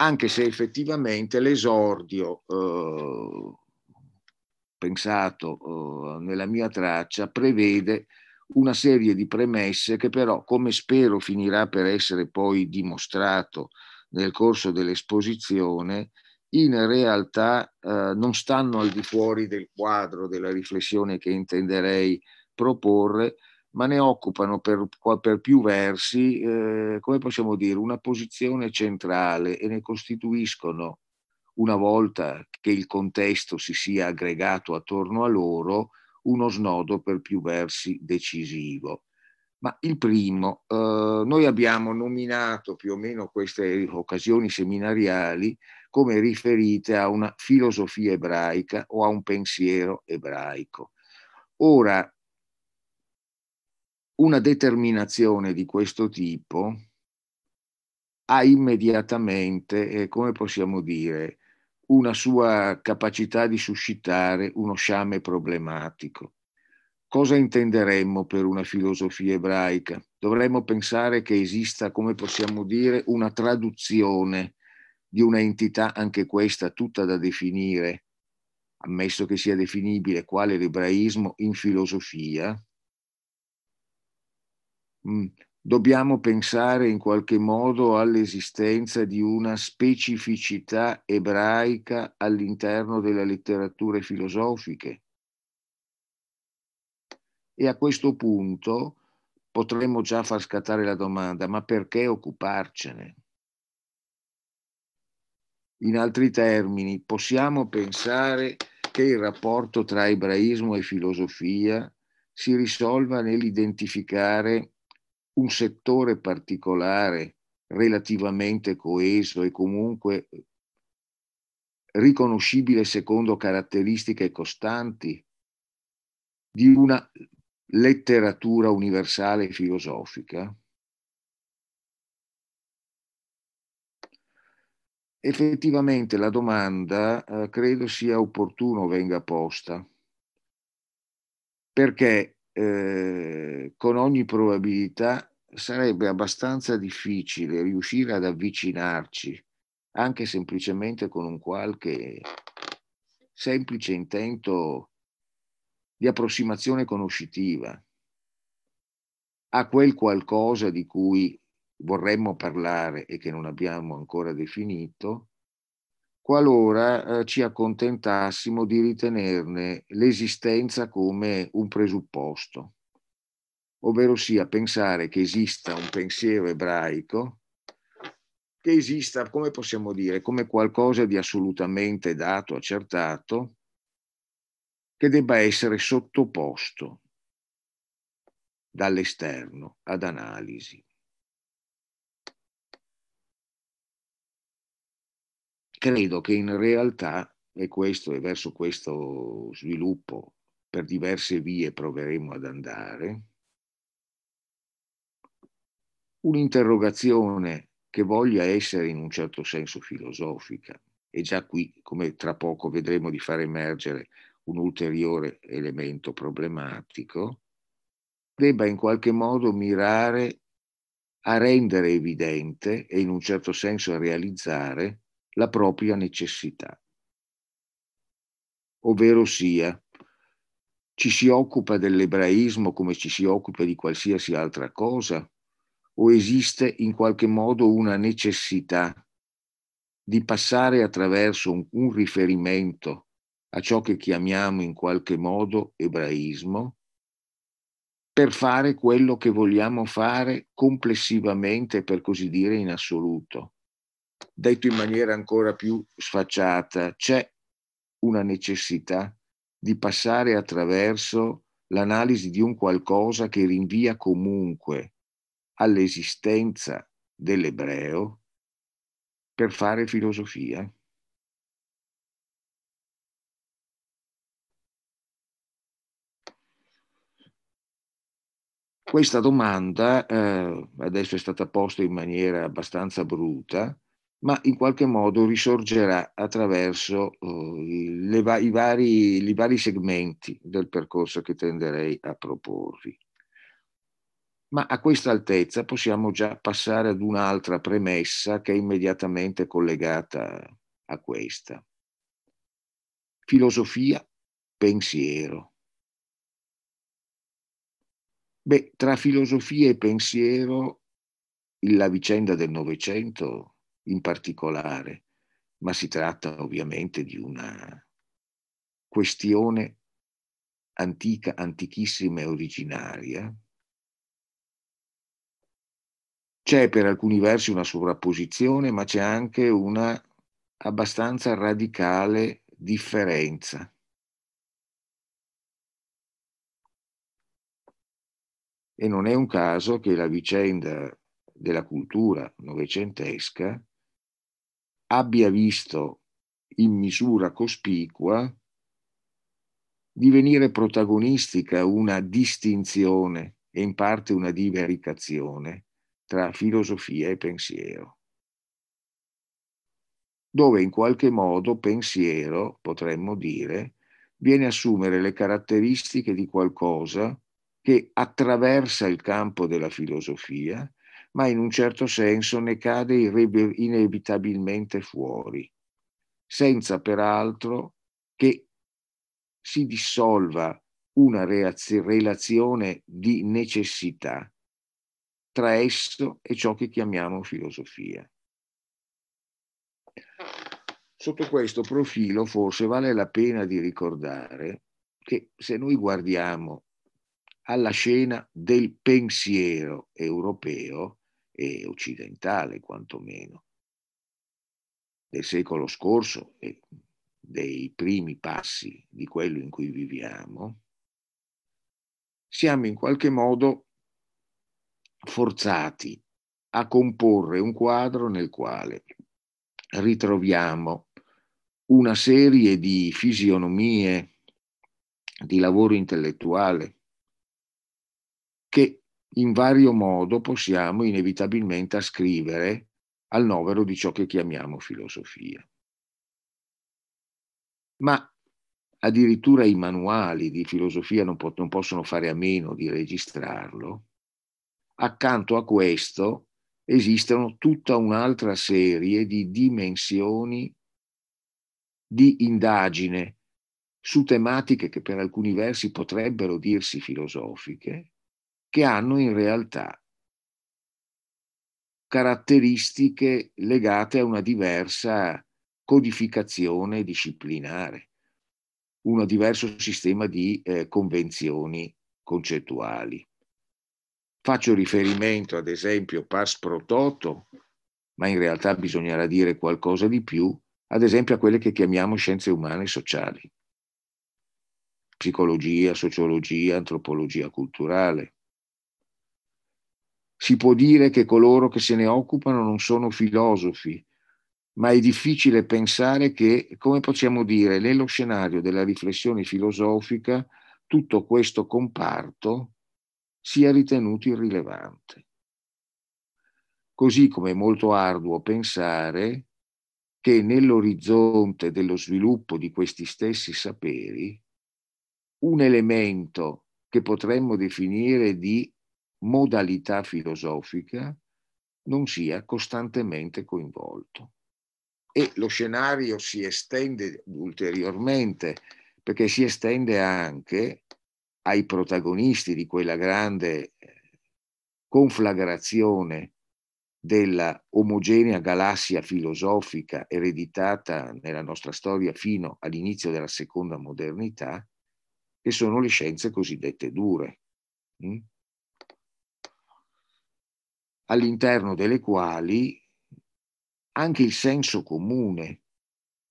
anche se effettivamente l'esordio eh, pensato eh, nella mia traccia prevede una serie di premesse che però, come spero finirà per essere poi dimostrato nel corso dell'esposizione, in realtà eh, non stanno al di fuori del quadro della riflessione che intenderei proporre, ma ne occupano per, per più versi, eh, come possiamo dire, una posizione centrale e ne costituiscono, una volta che il contesto si sia aggregato attorno a loro, uno snodo per più versi decisivo. Ma il primo, eh, noi abbiamo nominato più o meno queste occasioni seminariali come riferite a una filosofia ebraica o a un pensiero ebraico. Ora, una determinazione di questo tipo ha immediatamente, eh, come possiamo dire, una sua capacità di suscitare uno sciame problematico. Cosa intenderemmo per una filosofia ebraica? Dovremmo pensare che esista, come possiamo dire, una traduzione di una entità, anche questa tutta da definire, ammesso che sia definibile quale l'ebraismo in filosofia, dobbiamo pensare in qualche modo all'esistenza di una specificità ebraica all'interno delle letterature filosofiche. E a questo punto potremmo già far scattare la domanda, ma perché occuparcene? In altri termini, possiamo pensare che il rapporto tra ebraismo e filosofia si risolva nell'identificare un settore particolare relativamente coeso e comunque riconoscibile secondo caratteristiche costanti di una letteratura universale filosofica? Effettivamente la domanda eh, credo sia opportuno venga posta perché eh, con ogni probabilità sarebbe abbastanza difficile riuscire ad avvicinarci, anche semplicemente con un qualche semplice intento di approssimazione conoscitiva a quel qualcosa di cui vorremmo parlare e che non abbiamo ancora definito, qualora eh, ci accontentassimo di ritenerne l'esistenza come un presupposto, ovvero sia pensare che esista un pensiero ebraico, che esista, come possiamo dire, come qualcosa di assolutamente dato, accertato, che debba essere sottoposto dall'esterno ad analisi. credo che in realtà, e questo è verso questo sviluppo per diverse vie proveremo ad andare, un'interrogazione che voglia essere in un certo senso filosofica, e già qui, come tra poco vedremo di far emergere un ulteriore elemento problematico, debba in qualche modo mirare a rendere evidente e in un certo senso a realizzare la propria necessità. Ovvero sia, ci si occupa dell'ebraismo come ci si occupa di qualsiasi altra cosa o esiste in qualche modo una necessità di passare attraverso un, un riferimento a ciò che chiamiamo in qualche modo ebraismo per fare quello che vogliamo fare complessivamente, per così dire, in assoluto? Detto in maniera ancora più sfacciata, c'è una necessità di passare attraverso l'analisi di un qualcosa che rinvia comunque all'esistenza dell'ebreo per fare filosofia. Questa domanda eh, adesso è stata posta in maniera abbastanza bruta, ma in qualche modo risorgerà attraverso i, va- i, vari, i vari segmenti del percorso che tenderei a proporvi. Ma a questa altezza possiamo già passare ad un'altra premessa che è immediatamente collegata a questa. Filosofia, pensiero. Beh, tra filosofia e pensiero, la vicenda del Novecento in particolare, ma si tratta ovviamente di una questione antica, antichissima e originaria, c'è per alcuni versi una sovrapposizione, ma c'è anche una abbastanza radicale differenza. E non è un caso che la vicenda della cultura novecentesca abbia visto in misura cospicua divenire protagonistica una distinzione e in parte una divaricazione tra filosofia e pensiero, dove in qualche modo pensiero, potremmo dire, viene a assumere le caratteristiche di qualcosa che attraversa il campo della filosofia, ma in un certo senso ne cade inevitabilmente fuori, senza peraltro che si dissolva una relazione di necessità tra esso e ciò che chiamiamo filosofia. Sotto questo profilo forse vale la pena di ricordare che se noi guardiamo alla scena del pensiero europeo e occidentale quantomeno del secolo scorso e dei primi passi di quello in cui viviamo, siamo in qualche modo forzati a comporre un quadro nel quale ritroviamo una serie di fisionomie di lavoro intellettuale che in vario modo possiamo inevitabilmente ascrivere al novero di ciò che chiamiamo filosofia. Ma addirittura i manuali di filosofia non, po- non possono fare a meno di registrarlo, Accanto a questo esistono tutta un'altra serie di dimensioni di indagine su tematiche che per alcuni versi potrebbero dirsi filosofiche, che hanno in realtà caratteristiche legate a una diversa codificazione disciplinare, un diverso sistema di eh, convenzioni concettuali. Faccio riferimento ad esempio pars pro toto, ma in realtà bisognerà dire qualcosa di più, ad esempio a quelle che chiamiamo scienze umane e sociali. Psicologia, sociologia, antropologia culturale. Si può dire che coloro che se ne occupano non sono filosofi, ma è difficile pensare che, come possiamo dire, nello scenario della riflessione filosofica, tutto questo comparto sia ritenuto irrilevante. Così come è molto arduo pensare che nell'orizzonte dello sviluppo di questi stessi saperi un elemento che potremmo definire di modalità filosofica non sia costantemente coinvolto. E lo scenario si estende ulteriormente perché si estende anche ai protagonisti di quella grande eh, conflagrazione della omogenea galassia filosofica ereditata nella nostra storia fino all'inizio della seconda modernità, che sono le scienze cosiddette dure, hm? all'interno delle quali anche il senso comune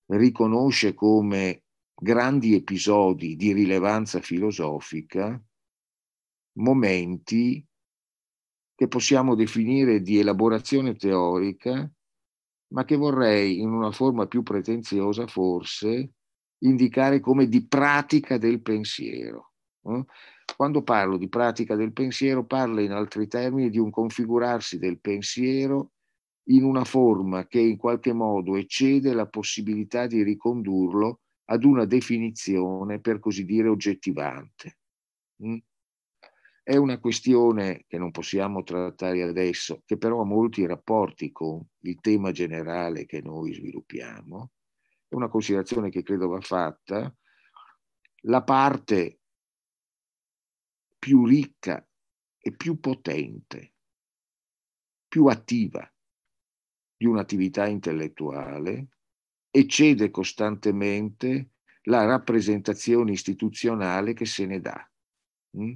riconosce come grandi episodi di rilevanza filosofica, momenti che possiamo definire di elaborazione teorica, ma che vorrei in una forma più pretenziosa forse indicare come di pratica del pensiero. Quando parlo di pratica del pensiero parlo in altri termini di un configurarsi del pensiero in una forma che in qualche modo eccede la possibilità di ricondurlo ad una definizione, per così dire, oggettivante. Mm? È una questione che non possiamo trattare adesso, che però ha molti rapporti con il tema generale che noi sviluppiamo. È una considerazione che credo va fatta. La parte più ricca e più potente, più attiva di un'attività intellettuale eccede costantemente la rappresentazione istituzionale che se ne dà. Mm?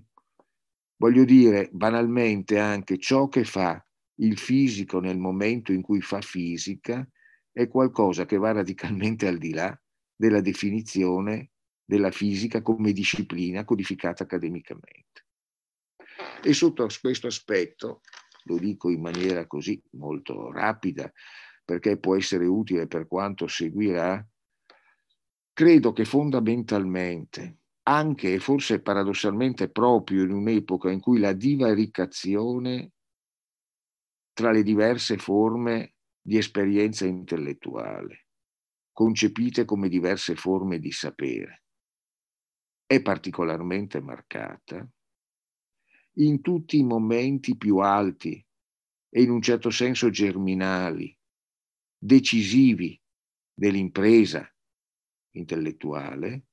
Voglio dire banalmente anche ciò che fa il fisico nel momento in cui fa fisica è qualcosa che va radicalmente al di là della definizione della fisica come disciplina codificata accademicamente. E sotto questo aspetto, lo dico in maniera così molto rapida, perché può essere utile per quanto seguirà, credo che fondamentalmente, anche e forse paradossalmente proprio in un'epoca in cui la divaricazione tra le diverse forme di esperienza intellettuale, concepite come diverse forme di sapere, è particolarmente marcata, in tutti i momenti più alti e in un certo senso germinali decisivi dell'impresa intellettuale,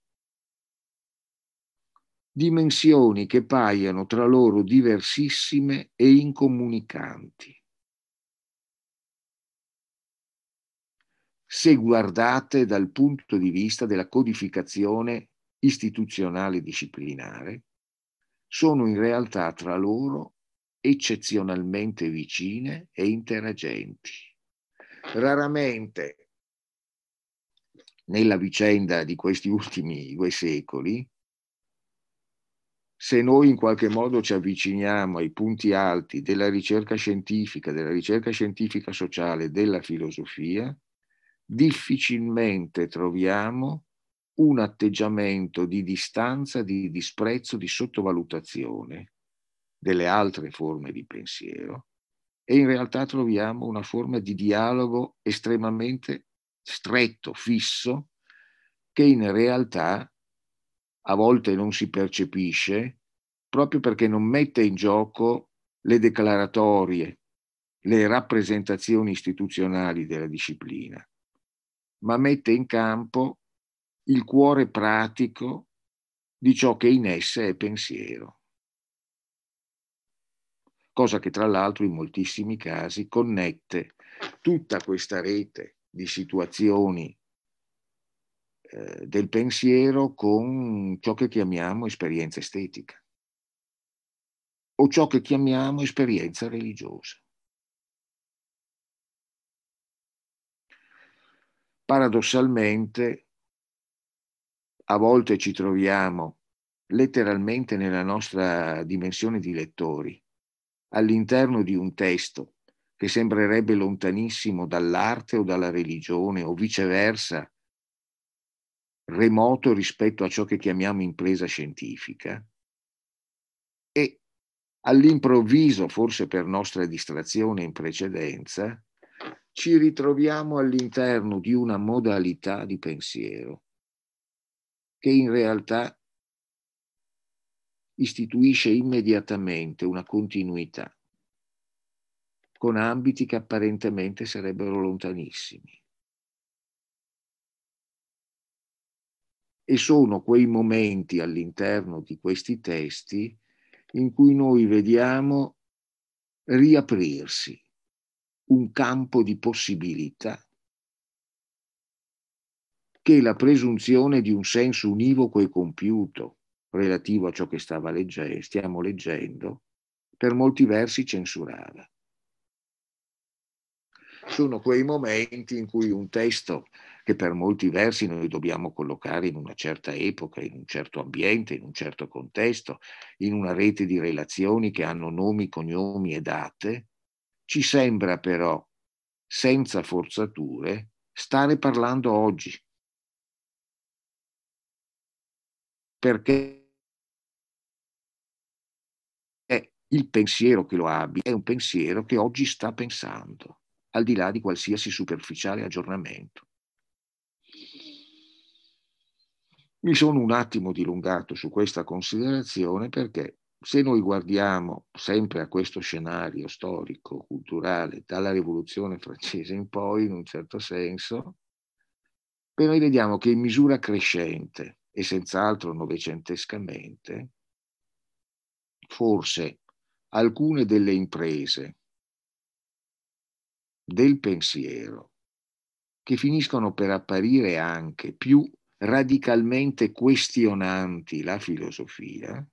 dimensioni che paiono tra loro diversissime e incomunicanti. se guardate dal punto di vista della codificazione istituzionale disciplinare, sono in realtà tra loro eccezionalmente vicine e interagenti. Raramente nella vicenda di questi ultimi due secoli, se noi in qualche modo ci avviciniamo ai punti alti della ricerca scientifica, della ricerca scientifica sociale, della filosofia, difficilmente troviamo un atteggiamento di distanza, di disprezzo, di sottovalutazione delle altre forme di pensiero e in realtà troviamo una forma di dialogo estremamente stretto, fisso, che in realtà a volte non si percepisce proprio perché non mette in gioco le declaratorie, le rappresentazioni istituzionali della disciplina, ma mette in campo il cuore pratico di ciò che in essa è pensiero cosa che tra l'altro in moltissimi casi connette tutta questa rete di situazioni eh, del pensiero con ciò che chiamiamo esperienza estetica o ciò che chiamiamo esperienza religiosa. Paradossalmente, a volte ci troviamo letteralmente nella nostra dimensione di lettori all'interno di un testo che sembrerebbe lontanissimo dall'arte o dalla religione o viceversa remoto rispetto a ciò che chiamiamo impresa scientifica. E all'improvviso, forse per nostra distrazione in precedenza, ci ritroviamo all'interno di una modalità di pensiero che in realtà istituisce immediatamente una continuità con ambiti che apparentemente sarebbero lontanissimi. E sono quei momenti all'interno di questi testi in cui noi vediamo riaprirsi un campo di possibilità che la presunzione di un senso univoco e compiuto relativo a ciò che legge- stiamo leggendo, per molti versi censurava. Sono quei momenti in cui un testo che per molti versi noi dobbiamo collocare in una certa epoca, in un certo ambiente, in un certo contesto, in una rete di relazioni che hanno nomi, cognomi e date, ci sembra però, senza forzature, stare parlando oggi. Perché il pensiero che lo abbia è un pensiero che oggi sta pensando, al di là di qualsiasi superficiale aggiornamento. Mi sono un attimo dilungato su questa considerazione perché se noi guardiamo sempre a questo scenario storico, culturale, dalla rivoluzione francese in poi, in un certo senso, poi noi vediamo che in misura crescente e senz'altro novecentescamente, forse alcune delle imprese del pensiero che finiscono per apparire anche più radicalmente questionanti la filosofia,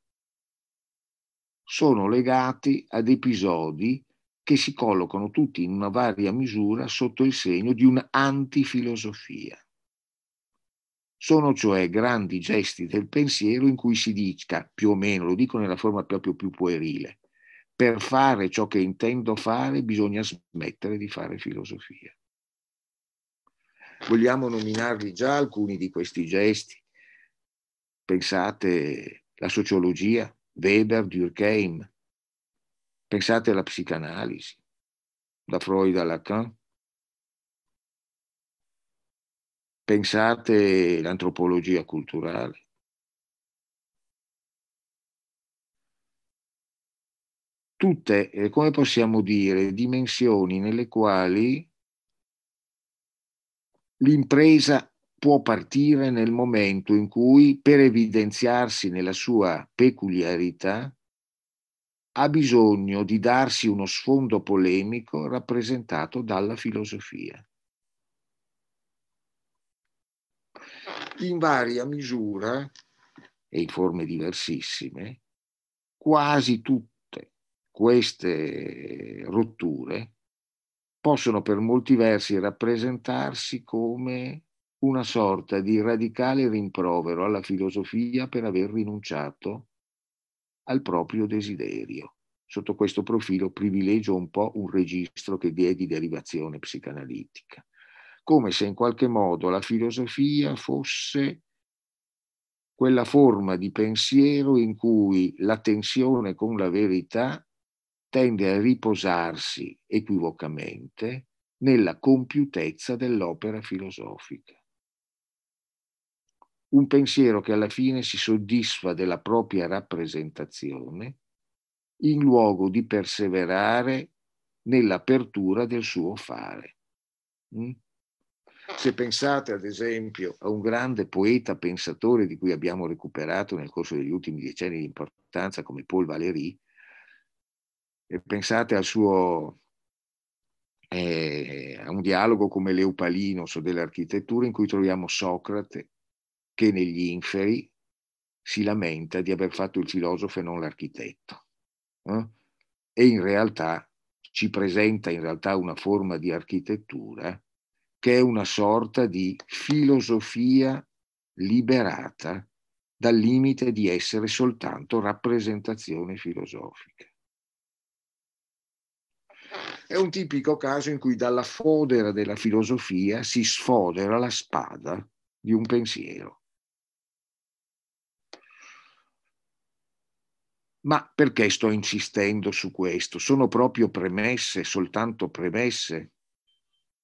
sono legati ad episodi che si collocano tutti in una varia misura sotto il segno di un'antifilosofia. Sono cioè grandi gesti del pensiero in cui si dica, più o meno, lo dico nella forma proprio più puerile, per fare ciò che intendo fare bisogna smettere di fare filosofia. Vogliamo nominarvi già alcuni di questi gesti? Pensate alla sociologia, Weber, Durkheim. Pensate alla psicanalisi, da Freud a Lacan. Pensate all'antropologia culturale. Tutte, eh, come possiamo dire, dimensioni nelle quali l'impresa può partire nel momento in cui, per evidenziarsi nella sua peculiarità, ha bisogno di darsi uno sfondo polemico rappresentato dalla filosofia. in varia misura e in forme diversissime, quasi tutte queste rotture possono per molti versi rappresentarsi come una sorta di radicale rimprovero alla filosofia per aver rinunciato al proprio desiderio. Sotto questo profilo privilegio un po' un registro che è di derivazione psicanalitica come se in qualche modo la filosofia fosse quella forma di pensiero in cui la tensione con la verità tende a riposarsi equivocamente nella compiutezza dell'opera filosofica. Un pensiero che alla fine si soddisfa della propria rappresentazione in luogo di perseverare nell'apertura del suo fare. Mm? Se pensate ad esempio a un grande poeta pensatore di cui abbiamo recuperato nel corso degli ultimi decenni di importanza come Paul Valéry, e pensate al suo eh, a un dialogo come l'Eupalinos o dell'architettura in cui troviamo Socrate che negli inferi si lamenta di aver fatto il filosofo e non l'architetto. Eh? E in realtà ci presenta in realtà una forma di architettura che è una sorta di filosofia liberata dal limite di essere soltanto rappresentazione filosofica. È un tipico caso in cui dalla fodera della filosofia si sfodera la spada di un pensiero. Ma perché sto insistendo su questo? Sono proprio premesse, soltanto premesse?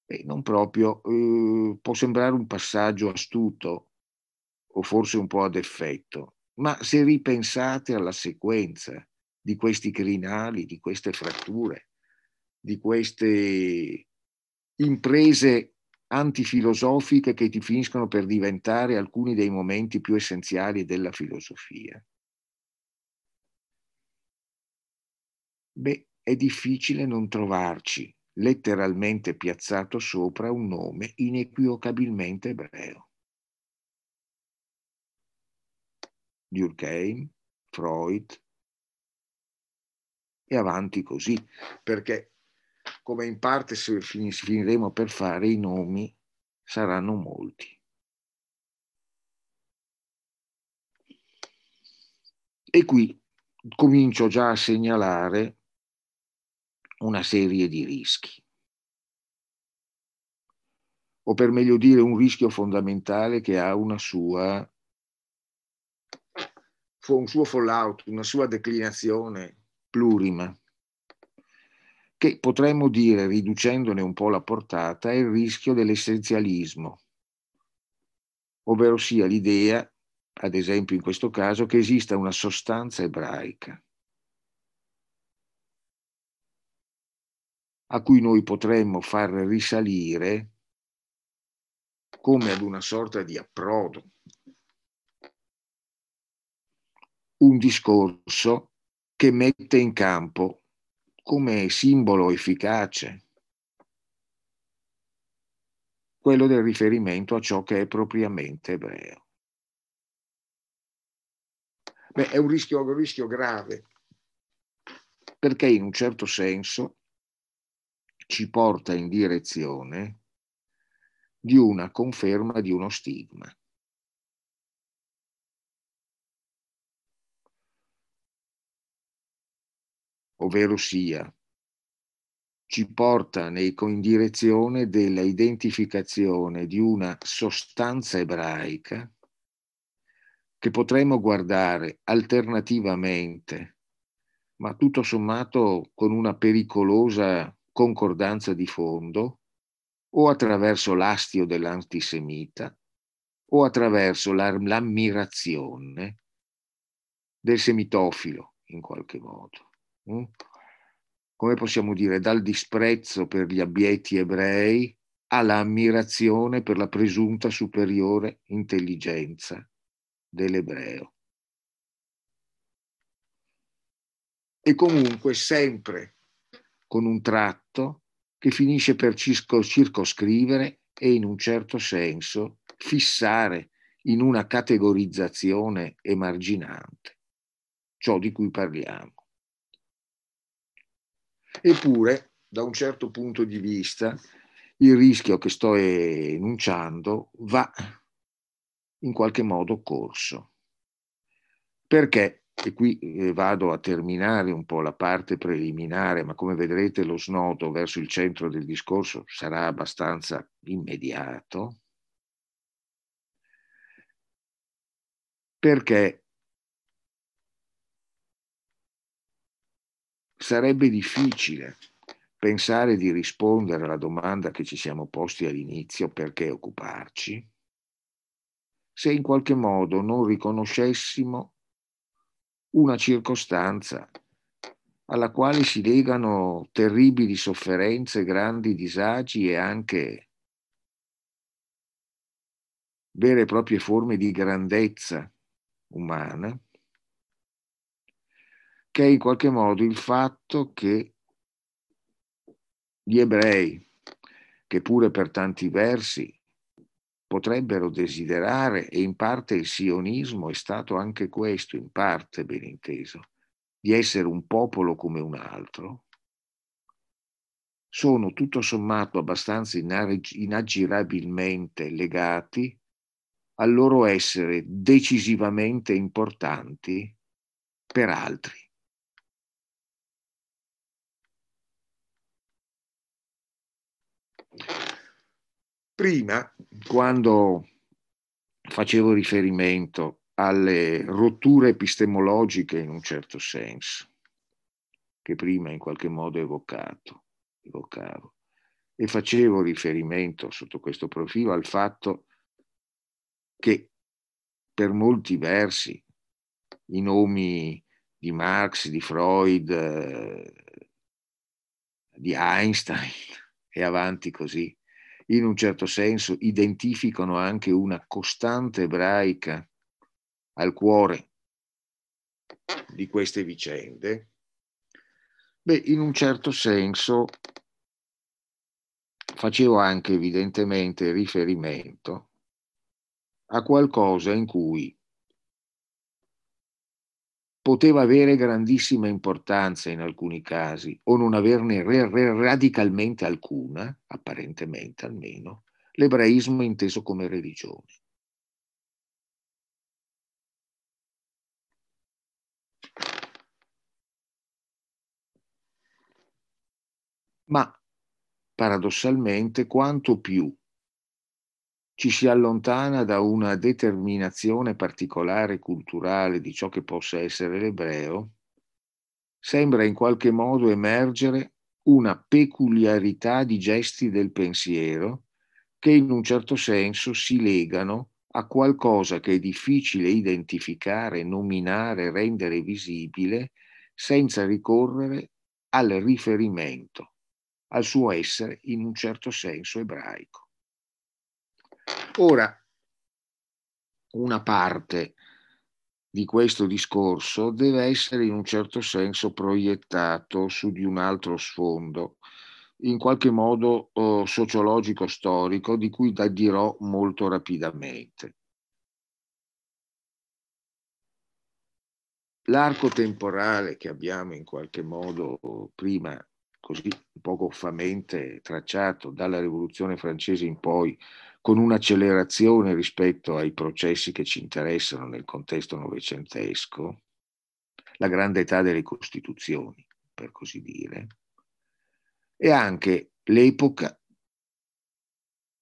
eh, non proprio, eh, può sembrare un passaggio astuto o forse un po' ad effetto, ma se ripensate alla sequenza di questi crinali, di queste fratture, di queste imprese antifilosofiche che ti finiscono per diventare alcuni dei momenti più essenziali della filosofia. Beh, è difficile non trovarci letteralmente piazzato sopra un nome inequivocabilmente ebreo. Durkheim, Freud e avanti così, perché come in parte se finiremo per fare i nomi saranno molti. E qui comincio già a segnalare una serie di rischi. O per meglio dire un rischio fondamentale che ha una sua, un suo fallout, una sua declinazione plurima, che potremmo dire, riducendone un po' la portata, è il rischio dell'essenzialismo, ovvero sia l'idea, ad esempio in questo caso, che esista una sostanza ebraica a cui noi potremmo far risalire come ad una sorta di approdo un discorso che mette in campo come simbolo efficace quello del riferimento a ciò che è propriamente ebreo. Beh, è un rischio, un rischio grave, perché in un certo senso ci porta in direzione di una conferma di uno stigma. Ovvero sia, ci porta in direzione della identificazione di una sostanza ebraica che potremmo guardare alternativamente, ma tutto sommato con una pericolosa concordanza di fondo, o attraverso l'astio dell'antisemita, o attraverso l'ammirazione del semitofilo in qualche modo. Mm? come possiamo dire, dal disprezzo per gli abietti ebrei all'ammirazione per la presunta superiore intelligenza dell'ebreo. E comunque sempre con un tratto che finisce per circoscrivere e in un certo senso fissare in una categorizzazione emarginante ciò di cui parliamo. Eppure, da un certo punto di vista, il rischio che sto enunciando va in qualche modo corso. Perché, e qui eh, vado a terminare un po' la parte preliminare, ma come vedrete lo snodo verso il centro del discorso sarà abbastanza immediato, perché sarebbe difficile pensare di rispondere alla domanda che ci siamo posti all'inizio, perché occuparci, se in qualche modo non riconoscessimo una circostanza alla quale si legano terribili sofferenze, grandi disagi e anche vere e proprie forme di grandezza umana, che è in qualche modo il fatto che gli ebrei, che pure per tanti versi potrebbero desiderare, e in parte il sionismo è stato anche questo, in parte ben inteso, di essere un popolo come un altro, sono tutto sommato abbastanza inaggirabilmente legati al loro essere decisivamente importanti per altri. Prima, quando facevo riferimento alle rotture epistemologiche in un certo senso, che prima in qualche modo evocato, evocavo, e facevo riferimento sotto questo profilo al fatto che per molti versi i nomi di Marx, di Freud, eh, di Einstein e avanti così, in un certo senso identificano anche una costante ebraica al cuore di queste vicende, beh, in un certo senso facevo anche evidentemente riferimento a qualcosa in cui poteva avere grandissima importanza in alcuni casi o non averne radicalmente alcuna, apparentemente almeno, l'ebraismo inteso come religione. Ma paradossalmente quanto più ci si allontana da una determinazione particolare culturale di ciò che possa essere l'ebreo, sembra in qualche modo emergere una peculiarità di gesti del pensiero che in un certo senso si legano a qualcosa che è difficile identificare, nominare, rendere visibile senza ricorrere al riferimento al suo essere in un certo senso ebraico. Ora, una parte di questo discorso deve essere in un certo senso proiettato su di un altro sfondo, in qualche modo eh, sociologico-storico, di cui dirò molto rapidamente. L'arco temporale che abbiamo in qualche modo prima così poco famente tracciato dalla rivoluzione francese in poi, con un'accelerazione rispetto ai processi che ci interessano nel contesto novecentesco, la grande età delle costituzioni, per così dire, e anche l'epoca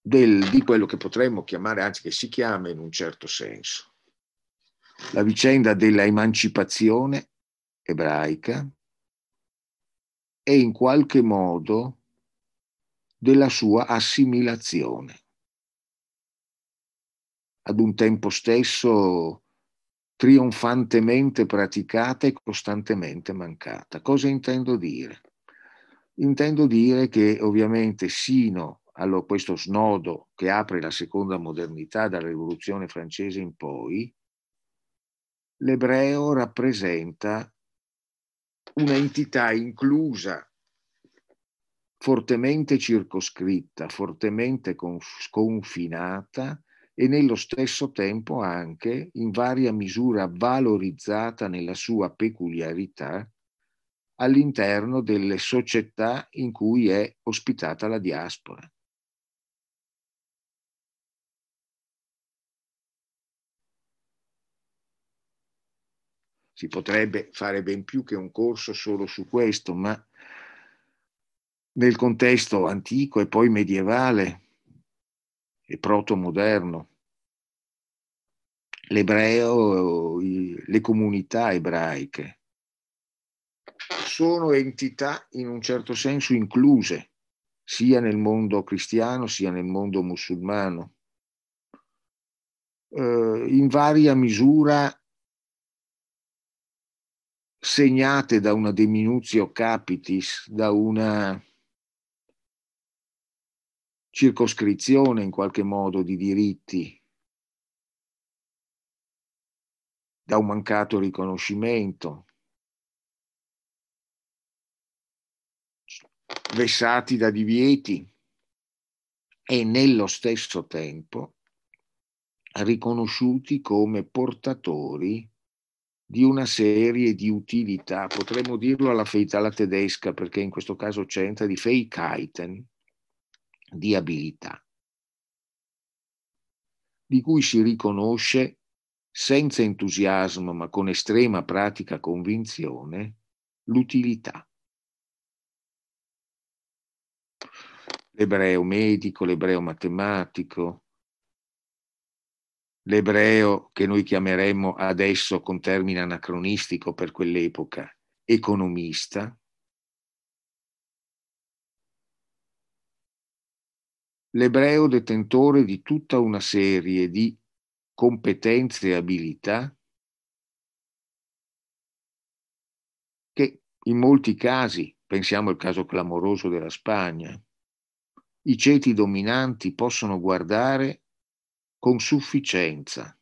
del, di quello che potremmo chiamare, anzi che si chiama in un certo senso, la vicenda della emancipazione ebraica e in qualche modo della sua assimilazione. Ad un tempo stesso trionfantemente praticata e costantemente mancata. Cosa intendo dire? Intendo dire che ovviamente sino a questo snodo che apre la seconda modernità dalla rivoluzione francese in poi, l'ebreo rappresenta un'entità inclusa, fortemente circoscritta, fortemente sconfinata e nello stesso tempo anche in varia misura valorizzata nella sua peculiarità all'interno delle società in cui è ospitata la diaspora. Si potrebbe fare ben più che un corso solo su questo, ma nel contesto antico e poi medievale e proto-moderno, l'ebreo, le comunità ebraiche sono entità in un certo senso incluse sia nel mondo cristiano sia nel mondo musulmano. Eh, in varia misura segnate da una deminutio capitis, da una circoscrizione in qualche modo di diritti, da un mancato riconoscimento, vessati da divieti. E nello stesso tempo riconosciuti come portatori di una serie di utilità, potremmo dirlo alla feita tedesca, perché in questo caso c'entra di Fähigkeiten, di abilità, di cui si riconosce senza entusiasmo ma con estrema pratica convinzione l'utilità. L'ebreo medico, l'ebreo matematico, l'ebreo che noi chiameremmo adesso con termine anacronistico per quell'epoca economista, l'ebreo detentore di tutta una serie di competenze e abilità che in molti casi, pensiamo al caso clamoroso della Spagna, i ceti dominanti possono guardare con sufficienza,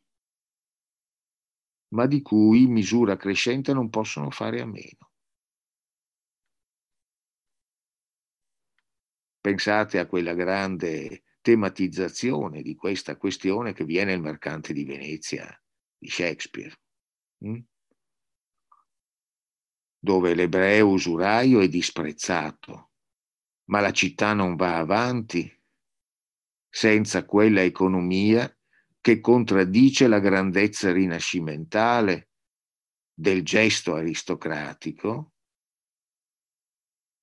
ma di cui in misura crescente non possono fare a meno. Pensate a quella grande tematizzazione di questa questione che viene il mercante di Venezia di Shakespeare, hm? dove l'ebreo usuraio è disprezzato, ma la città non va avanti senza quella economia che contraddice la grandezza rinascimentale del gesto aristocratico,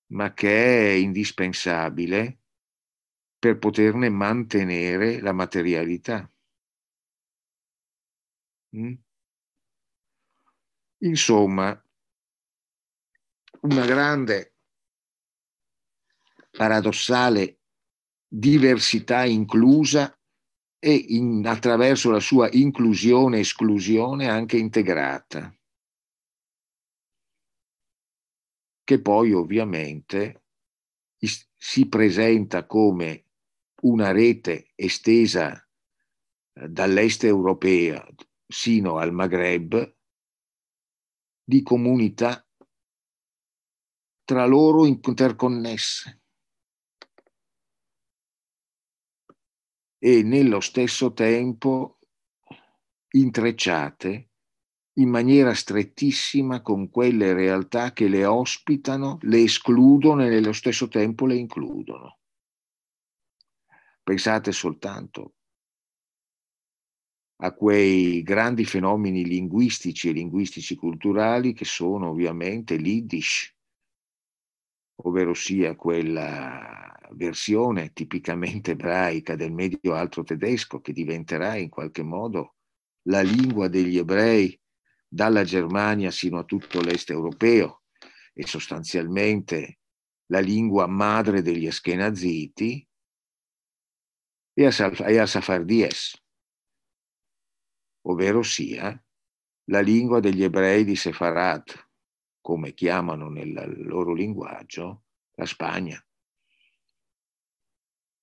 ma che è indispensabile per poterne mantenere la materialità. Mm? Insomma, una grande paradossale diversità inclusa e in, attraverso la sua inclusione e esclusione anche integrata, che poi ovviamente si presenta come una rete estesa eh, dall'est europea sino al Maghreb di comunità tra loro interconnesse. E nello stesso tempo intrecciate in maniera strettissima con quelle realtà che le ospitano, le escludono e nello stesso tempo le includono. Pensate soltanto a quei grandi fenomeni linguistici e linguistici culturali che sono ovviamente l'Iddish, ovvero sia quella versione tipicamente ebraica del medio alto tedesco che diventerà in qualche modo la lingua degli ebrei dalla Germania sino a tutto l'est europeo e sostanzialmente la lingua madre degli Eschenaziti e a, e a Safardies, ovvero sia la lingua degli ebrei di Sefarad, come chiamano nel loro linguaggio la Spagna,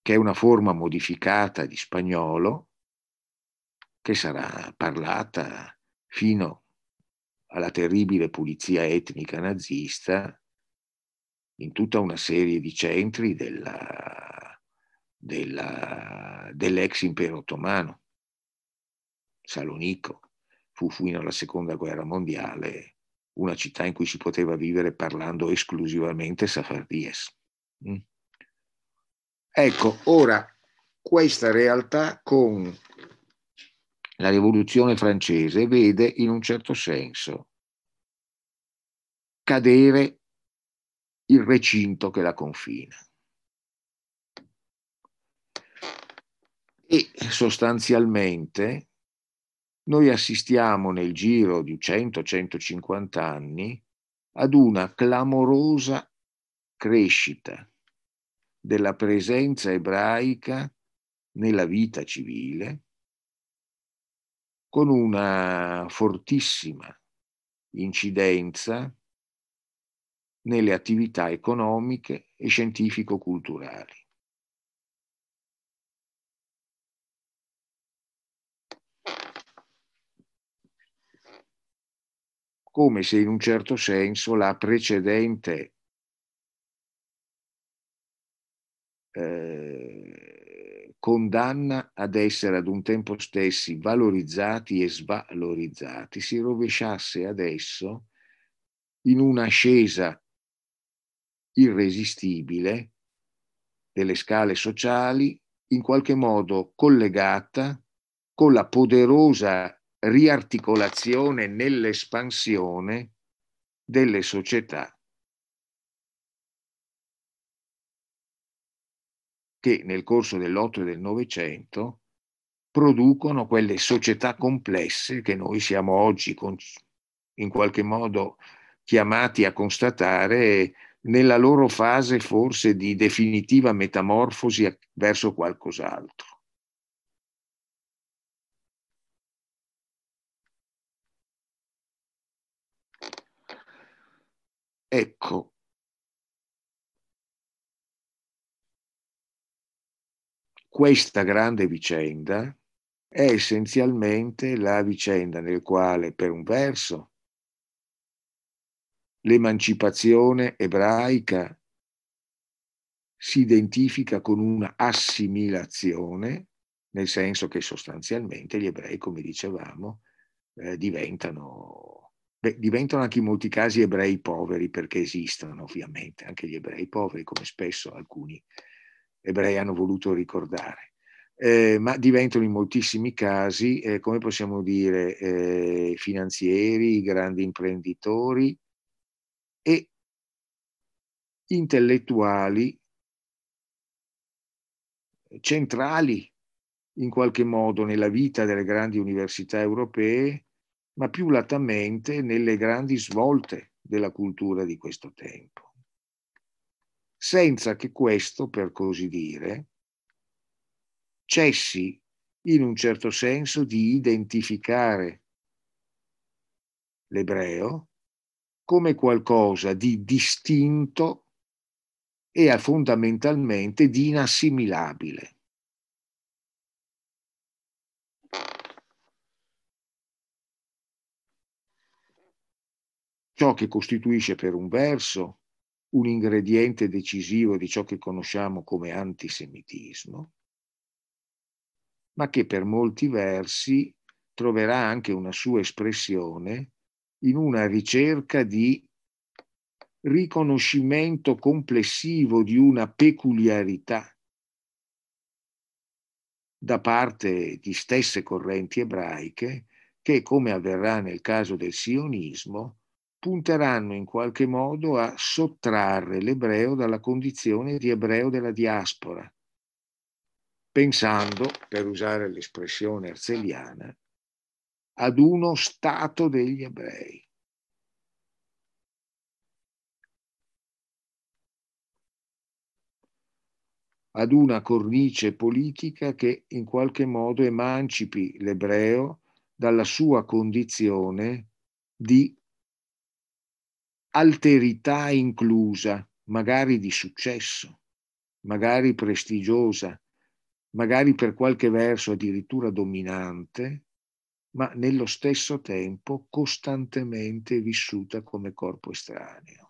che è una forma modificata di spagnolo che sarà parlata fino alla terribile pulizia etnica nazista in tutta una serie di centri della, della, dell'ex impero ottomano. Salonico fu fino alla seconda guerra mondiale una città in cui si poteva vivere parlando esclusivamente safardies. Mm. Ecco, ora questa realtà con la rivoluzione francese vede in un certo senso cadere il recinto che la confina. E sostanzialmente noi assistiamo nel giro di 100-150 anni ad una clamorosa crescita della presenza ebraica nella vita civile, con una fortissima incidenza nelle attività economiche e scientifico-culturali. Come se in un certo senso la precedente eh, condanna ad essere ad un tempo stessi valorizzati e svalorizzati, si rovesciasse adesso in un'ascesa irresistibile delle scale sociali, in qualche modo collegata con la poderosa riarticolazione nell'espansione delle società che nel corso dell'Otto e del Novecento producono quelle società complesse che noi siamo oggi con, in qualche modo chiamati a constatare nella loro fase forse di definitiva metamorfosi verso qualcos'altro. Ecco, questa grande vicenda è essenzialmente la vicenda nel quale, per un verso, l'emancipazione ebraica si identifica con una assimilazione, nel senso che sostanzialmente gli ebrei, come dicevamo, eh, diventano, beh, diventano anche in molti casi ebrei poveri, perché esistono ovviamente anche gli ebrei poveri, come spesso alcuni ebrei hanno voluto ricordare. Eh, ma diventano in moltissimi casi, eh, come possiamo dire, eh, finanzieri, grandi imprenditori e intellettuali centrali in qualche modo nella vita delle grandi università europee, ma più latamente nelle grandi svolte della cultura di questo tempo senza che questo, per così dire, cessi in un certo senso di identificare l'ebreo come qualcosa di distinto è fondamentalmente di inassimilabile. Ciò che costituisce per un verso un ingrediente decisivo di ciò che conosciamo come antisemitismo, ma che per molti versi troverà anche una sua espressione in una ricerca di riconoscimento complessivo di una peculiarità da parte di stesse correnti ebraiche che, come avverrà nel caso del sionismo, punteranno in qualche modo a sottrarre l'ebreo dalla condizione di ebreo della diaspora, pensando, per usare l'espressione erzeliana, ad uno stato degli ebrei. ad una cornice politica che in qualche modo emancipi l'ebreo dalla sua condizione di alterità inclusa, magari di successo, magari prestigiosa, magari per qualche verso addirittura dominante, ma nello stesso tempo costantemente vissuta come corpo estraneo.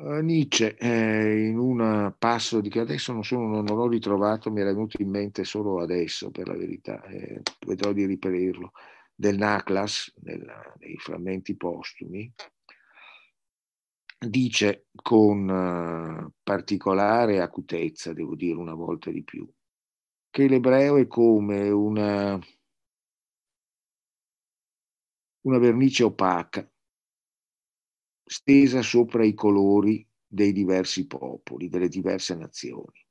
Uh, Nietzsche, eh, in un passo di che adesso non, sono, non l'ho ritrovato, mi era venuto in mente solo adesso, per la verità, eh, vedrò di riperirlo, del Naklas, nei frammenti postumi, dice con uh, particolare acutezza, devo dire una volta di più, che l'ebreo è come una, una vernice opaca stesa sopra i colori dei diversi popoli, delle diverse nazioni.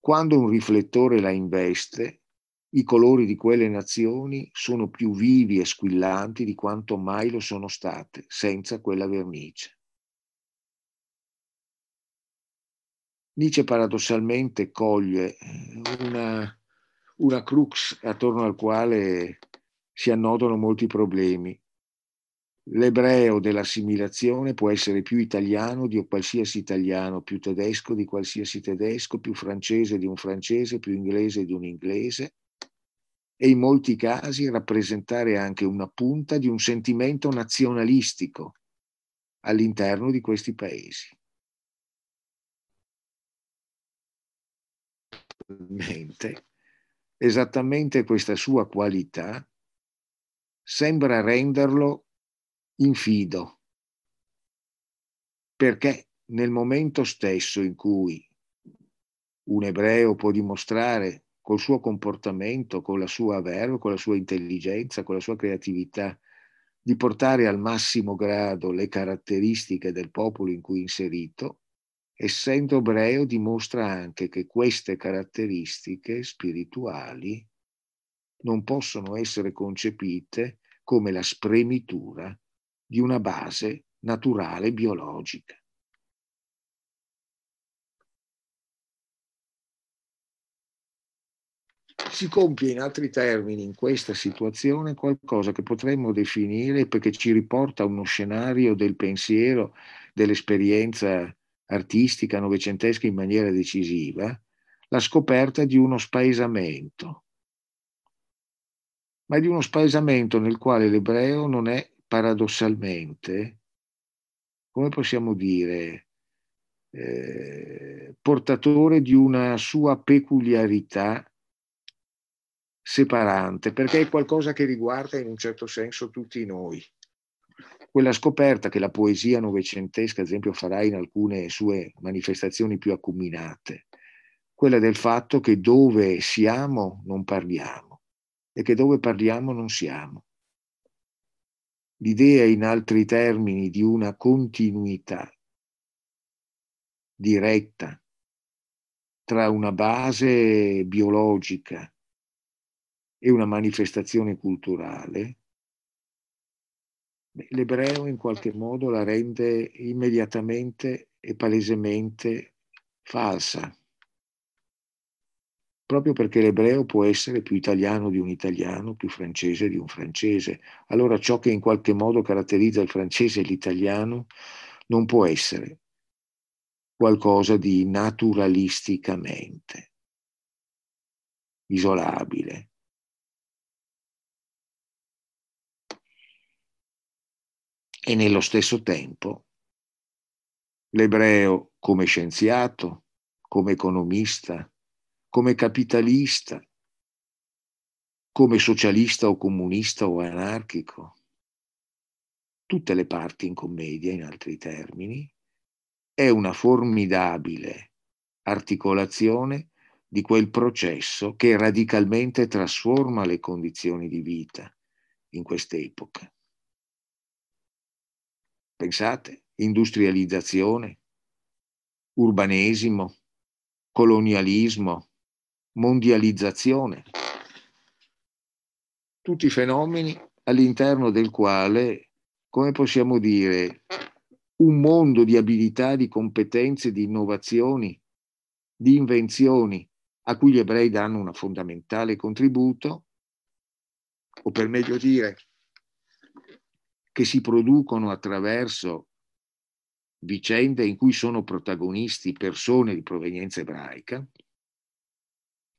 Quando un riflettore la investe, i colori di quelle nazioni sono più vivi e squillanti di quanto mai lo sono state senza quella vernice. Nietzsche paradossalmente coglie una, una crux attorno al quale si annodano molti problemi L'ebreo dell'assimilazione può essere più italiano di qualsiasi italiano, più tedesco di qualsiasi tedesco, più francese di un francese, più inglese di un inglese e in molti casi rappresentare anche una punta di un sentimento nazionalistico all'interno di questi paesi. Esattamente questa sua qualità sembra renderlo infido, perché nel momento stesso in cui un ebreo può dimostrare col suo comportamento, con la sua verve, con la sua intelligenza, con la sua creatività, di portare al massimo grado le caratteristiche del popolo in cui è inserito, essendo ebreo dimostra anche che queste caratteristiche spirituali non possono essere concepite come la spremitura di una base naturale biologica. Si compie in altri termini in questa situazione qualcosa che potremmo definire, perché ci riporta a uno scenario del pensiero, dell'esperienza artistica novecentesca in maniera decisiva, la scoperta di uno spaesamento, ma di uno spaesamento nel quale l'ebreo non è paradossalmente, come possiamo dire, eh, portatore di una sua peculiarità separante, perché è qualcosa che riguarda in un certo senso tutti noi. Quella scoperta che la poesia novecentesca, ad esempio, farà in alcune sue manifestazioni più accuminate, quella del fatto che dove siamo non parliamo e che dove parliamo non siamo l'idea in altri termini di una continuità diretta tra una base biologica e una manifestazione culturale, l'ebreo in qualche modo la rende immediatamente e palesemente falsa, proprio perché l'ebreo può essere più italiano di un italiano, più francese di un francese. Allora ciò che in qualche modo caratterizza il francese e l'italiano non può essere qualcosa di naturalisticamente isolabile. E nello stesso tempo l'ebreo come scienziato, come economista, come capitalista, come socialista o comunista o anarchico, tutte le parti in commedia, in altri termini, è una formidabile articolazione di quel processo che radicalmente trasforma le condizioni di vita in quest'epoca. Pensate, industrializzazione, urbanesimo, colonialismo, mondializzazione, tutti fenomeni all'interno del quale, come possiamo dire, un mondo di abilità, di competenze, di innovazioni, di invenzioni a cui gli ebrei danno un fondamentale contributo, o per meglio dire, che si producono attraverso vicende in cui sono protagonisti persone di provenienza ebraica,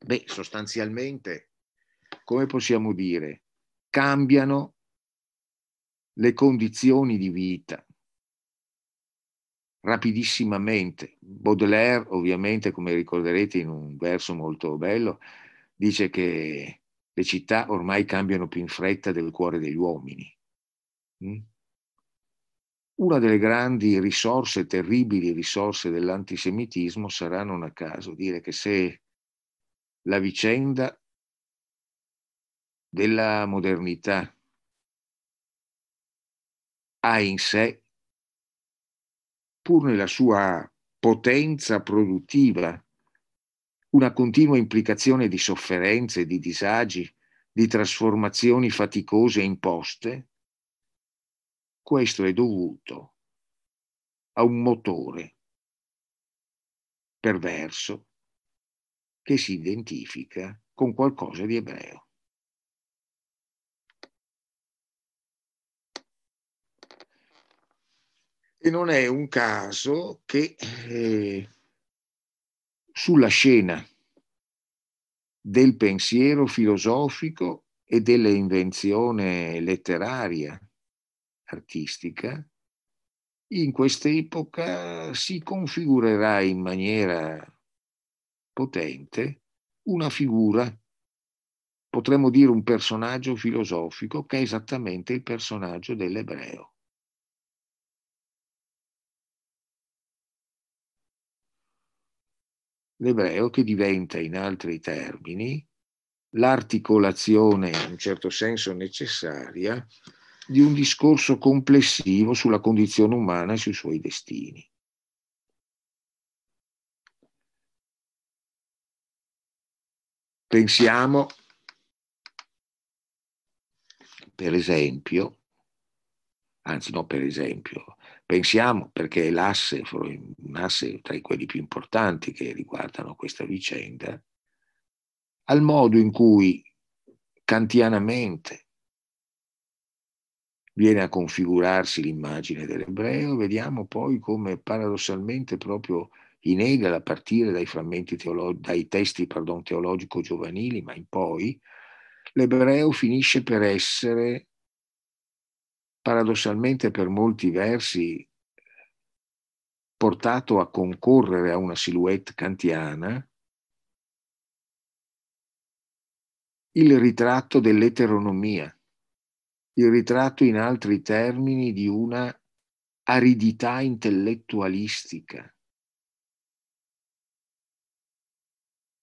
beh, sostanzialmente, come possiamo dire, cambiano le condizioni di vita rapidissimamente. Baudelaire, ovviamente, come ricorderete in un verso molto bello, dice che le città ormai cambiano più in fretta del cuore degli uomini. Mm? Una delle grandi risorse, terribili risorse dell'antisemitismo sarà non a caso dire che se la vicenda della modernità ha in sé, pur nella sua potenza produttiva, una continua implicazione di sofferenze, di disagi, di trasformazioni faticose e imposte, questo è dovuto a un motore perverso che si identifica con qualcosa di ebreo. E non è un caso che eh, sulla scena del pensiero filosofico e dell'invenzione letteraria, artistica, in quest'epoca si configurerà in maniera potente una figura, potremmo dire un personaggio filosofico, che è esattamente il personaggio dell'ebreo. L'ebreo che diventa in altri termini l'articolazione in un certo senso necessaria di un discorso complessivo sulla condizione umana e sui suoi destini. Pensiamo, per esempio, anzi no per esempio, pensiamo perché è l'asse, un asse tra quelli più importanti che riguardano questa vicenda, al modo in cui kantianamente viene a configurarsi l'immagine dell'ebreo, vediamo poi come paradossalmente proprio in Hegel, a partire dai teolo- dai testi pardon, teologico-giovanili, ma in poi, l'ebreo finisce per essere paradossalmente per molti versi portato a concorrere a una silhouette kantiana il ritratto dell'eteronomia, il ritratto in altri termini di una aridità intellettualistica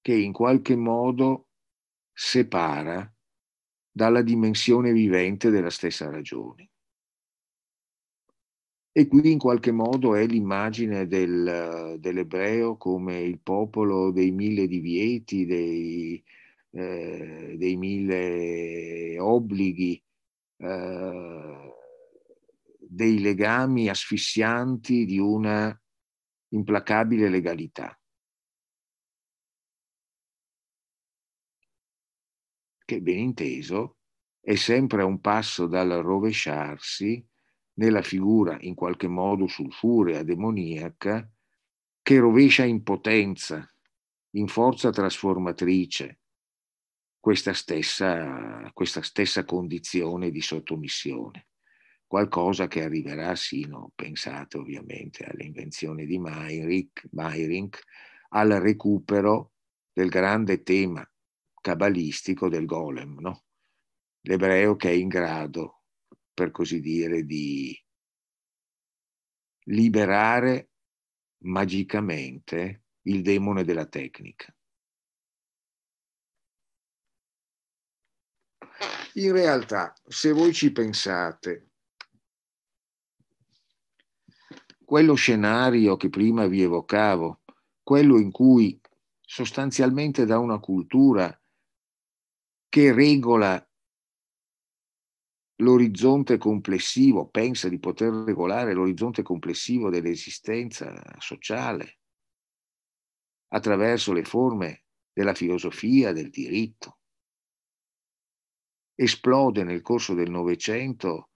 che in qualche modo separa dalla dimensione vivente della stessa ragione. E qui in qualche modo è l'immagine del, dell'ebreo come il popolo dei mille divieti, dei, eh, dei mille obblighi, eh, dei legami asfissianti di una implacabile legalità. Che ben inteso è sempre a un passo dal rovesciarsi nella figura in qualche modo sulfurea, demoniaca, che rovescia in potenza, in forza trasformatrice, questa stessa, questa stessa condizione di sottomissione. Qualcosa che arriverà sino, pensate ovviamente all'invenzione di Meyrink, al recupero del grande tema cabalistico del golem, no? l'ebreo che è in grado, per così dire, di liberare magicamente il demone della tecnica. In realtà, se voi ci pensate, quello scenario che prima vi evocavo, quello in cui sostanzialmente da una cultura che regola l'orizzonte complessivo, pensa di poter regolare l'orizzonte complessivo dell'esistenza sociale attraverso le forme della filosofia, del diritto. Esplode nel corso del Novecento,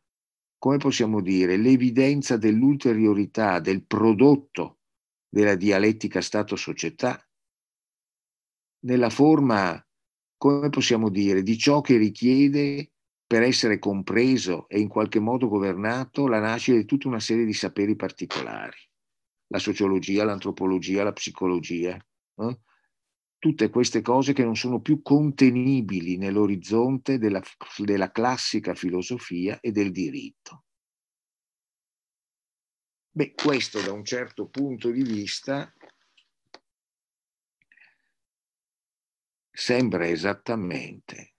come possiamo dire, l'evidenza dell'ulteriorità del prodotto della dialettica Stato-società nella forma, come possiamo dire, di ciò che richiede per essere compreso e in qualche modo governato la nascita di tutta una serie di saperi particolari. La sociologia, l'antropologia, la psicologia. Eh? Tutte queste cose che non sono più contenibili nell'orizzonte della, della classica filosofia e del diritto. Beh, questo da un certo punto di vista sembra esattamente,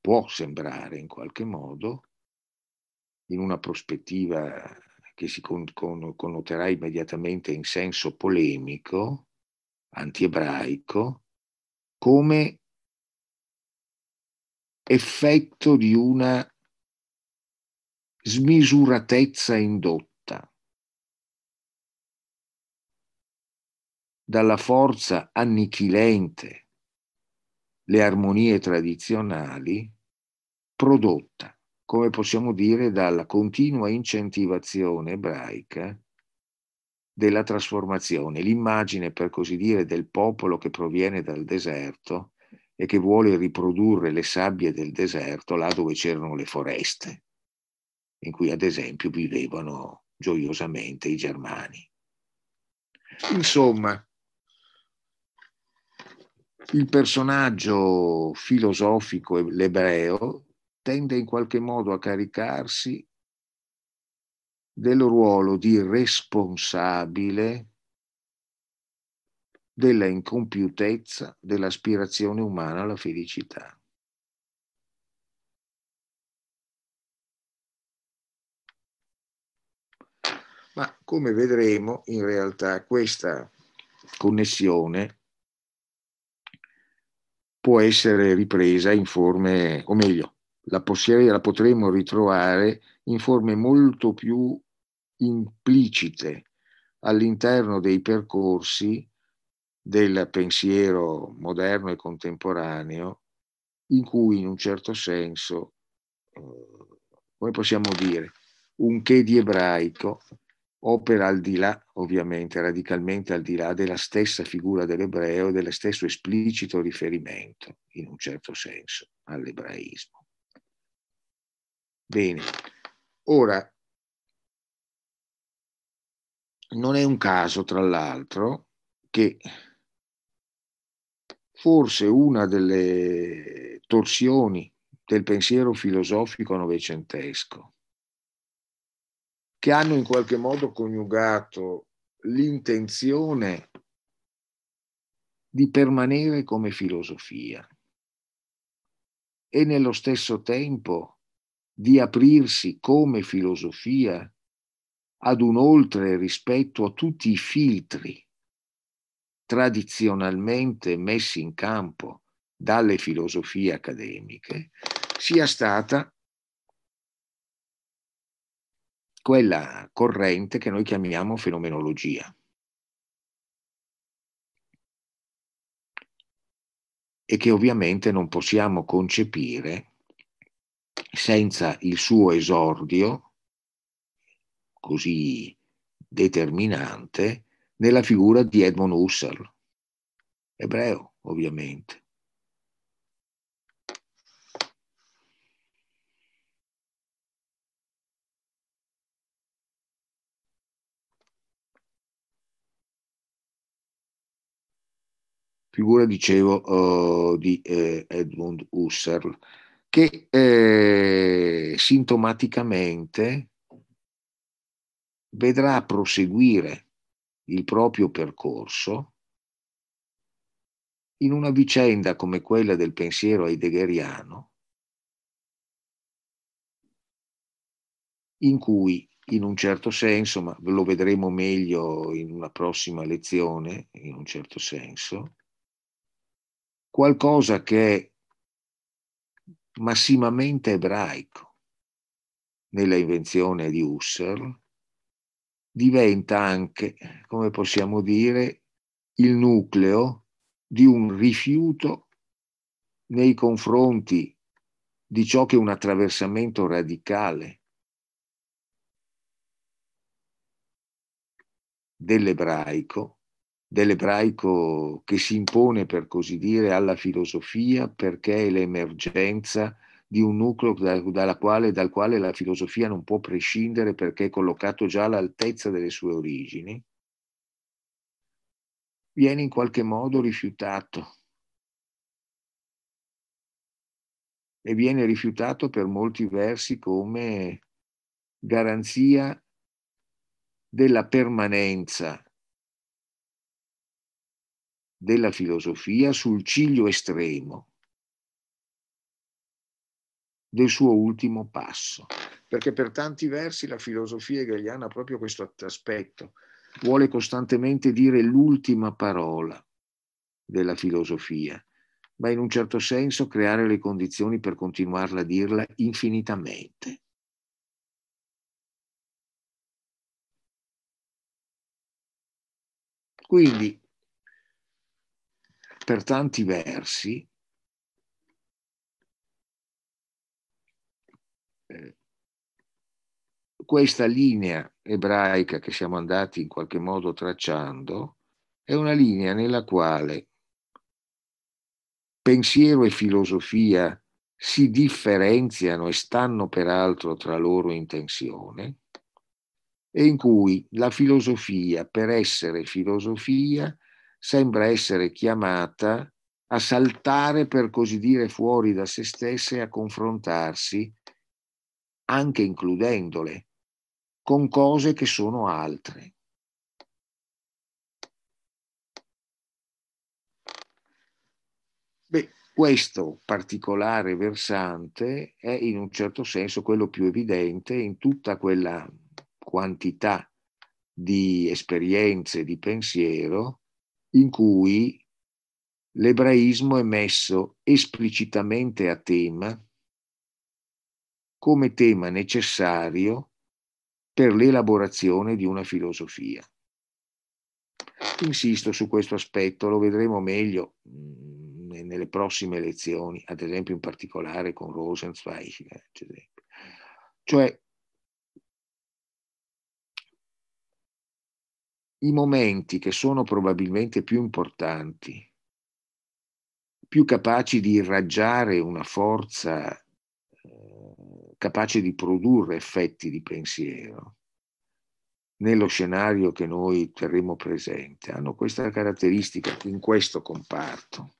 può sembrare in qualche modo, in una prospettiva che si con, con, connoterà immediatamente in senso polemico, antiebraico, come effetto di una smisuratezza indotta dalla forza annichilente le armonie tradizionali prodotta, come possiamo dire, dalla continua incentivazione ebraica della trasformazione, l'immagine, per così dire, del popolo che proviene dal deserto e che vuole riprodurre le sabbie del deserto là dove c'erano le foreste, in cui ad esempio vivevano gioiosamente i germani. Insomma, il personaggio filosofico l'ebreo tende in qualche modo a caricarsi del ruolo di responsabile della incompiutezza dell'aspirazione umana alla felicità. Ma come vedremo, in realtà questa connessione può essere ripresa in forme, o meglio, la, la potremo ritrovare in forme molto più implicite all'interno dei percorsi del pensiero moderno e contemporaneo, in cui in un certo senso, eh, come possiamo dire, un che di ebraico opera al di là, ovviamente, radicalmente al di là della stessa figura dell'ebreo e dello stesso esplicito riferimento, in un certo senso, all'ebraismo. Bene, ora, non è un caso, tra l'altro, che forse una delle torsioni del pensiero filosofico novecentesco che hanno in qualche modo coniugato l'intenzione di permanere come filosofia e nello stesso tempo di aprirsi come filosofia ad un oltre rispetto a tutti i filtri tradizionalmente messi in campo dalle filosofie accademiche, sia stata quella corrente che noi chiamiamo fenomenologia. e che ovviamente non possiamo concepire senza il suo esordio così determinante nella figura di Edmund Husserl, ebreo ovviamente. Figura, dicevo, uh, di eh, Edmund Husserl, che eh, sintomaticamente vedrà proseguire il proprio percorso in una vicenda come quella del pensiero heideggeriano, in cui in un certo senso, ma lo vedremo meglio in una prossima lezione, in un certo senso, qualcosa che è massimamente ebraico nella invenzione di Husserl, diventa anche, come possiamo dire, il nucleo di un rifiuto nei confronti di ciò che è un attraversamento radicale dell'ebraico dell'ebraico che si impone, per così dire, alla filosofia perché è l'emergenza di un nucleo da, quale, dal quale la filosofia non può prescindere perché è collocato già all'altezza delle sue origini, viene in qualche modo rifiutato. E viene rifiutato per molti versi come garanzia della permanenza della filosofia sul ciglio estremo del suo ultimo passo. Perché per tanti versi la filosofia hegeliana ha proprio questo aspetto. Vuole costantemente dire l'ultima parola della filosofia, ma in un certo senso creare le condizioni per continuarla a dirla infinitamente. Quindi per tanti versi eh, questa linea ebraica che siamo andati in qualche modo tracciando è una linea nella quale pensiero e filosofia si differenziano e stanno peraltro tra loro in tensione e in cui la filosofia per essere filosofia sembra essere chiamata a saltare, per così dire, fuori da se stessa e a confrontarsi, anche includendole, con cose che sono altre. Beh, questo particolare versante è in un certo senso quello più evidente in tutta quella quantità di esperienze di pensiero in cui l'ebraismo è messo esplicitamente a tema come tema necessario per l'elaborazione di una filosofia. Insisto su questo aspetto, lo vedremo meglio mm, nelle prossime lezioni, ad esempio in particolare con Rosenzweig. Cioè, i momenti che sono probabilmente più importanti, più capaci di irraggiare una forza eh, capace di produrre effetti di pensiero nello scenario che noi terremo presente, hanno questa caratteristica in questo comparto.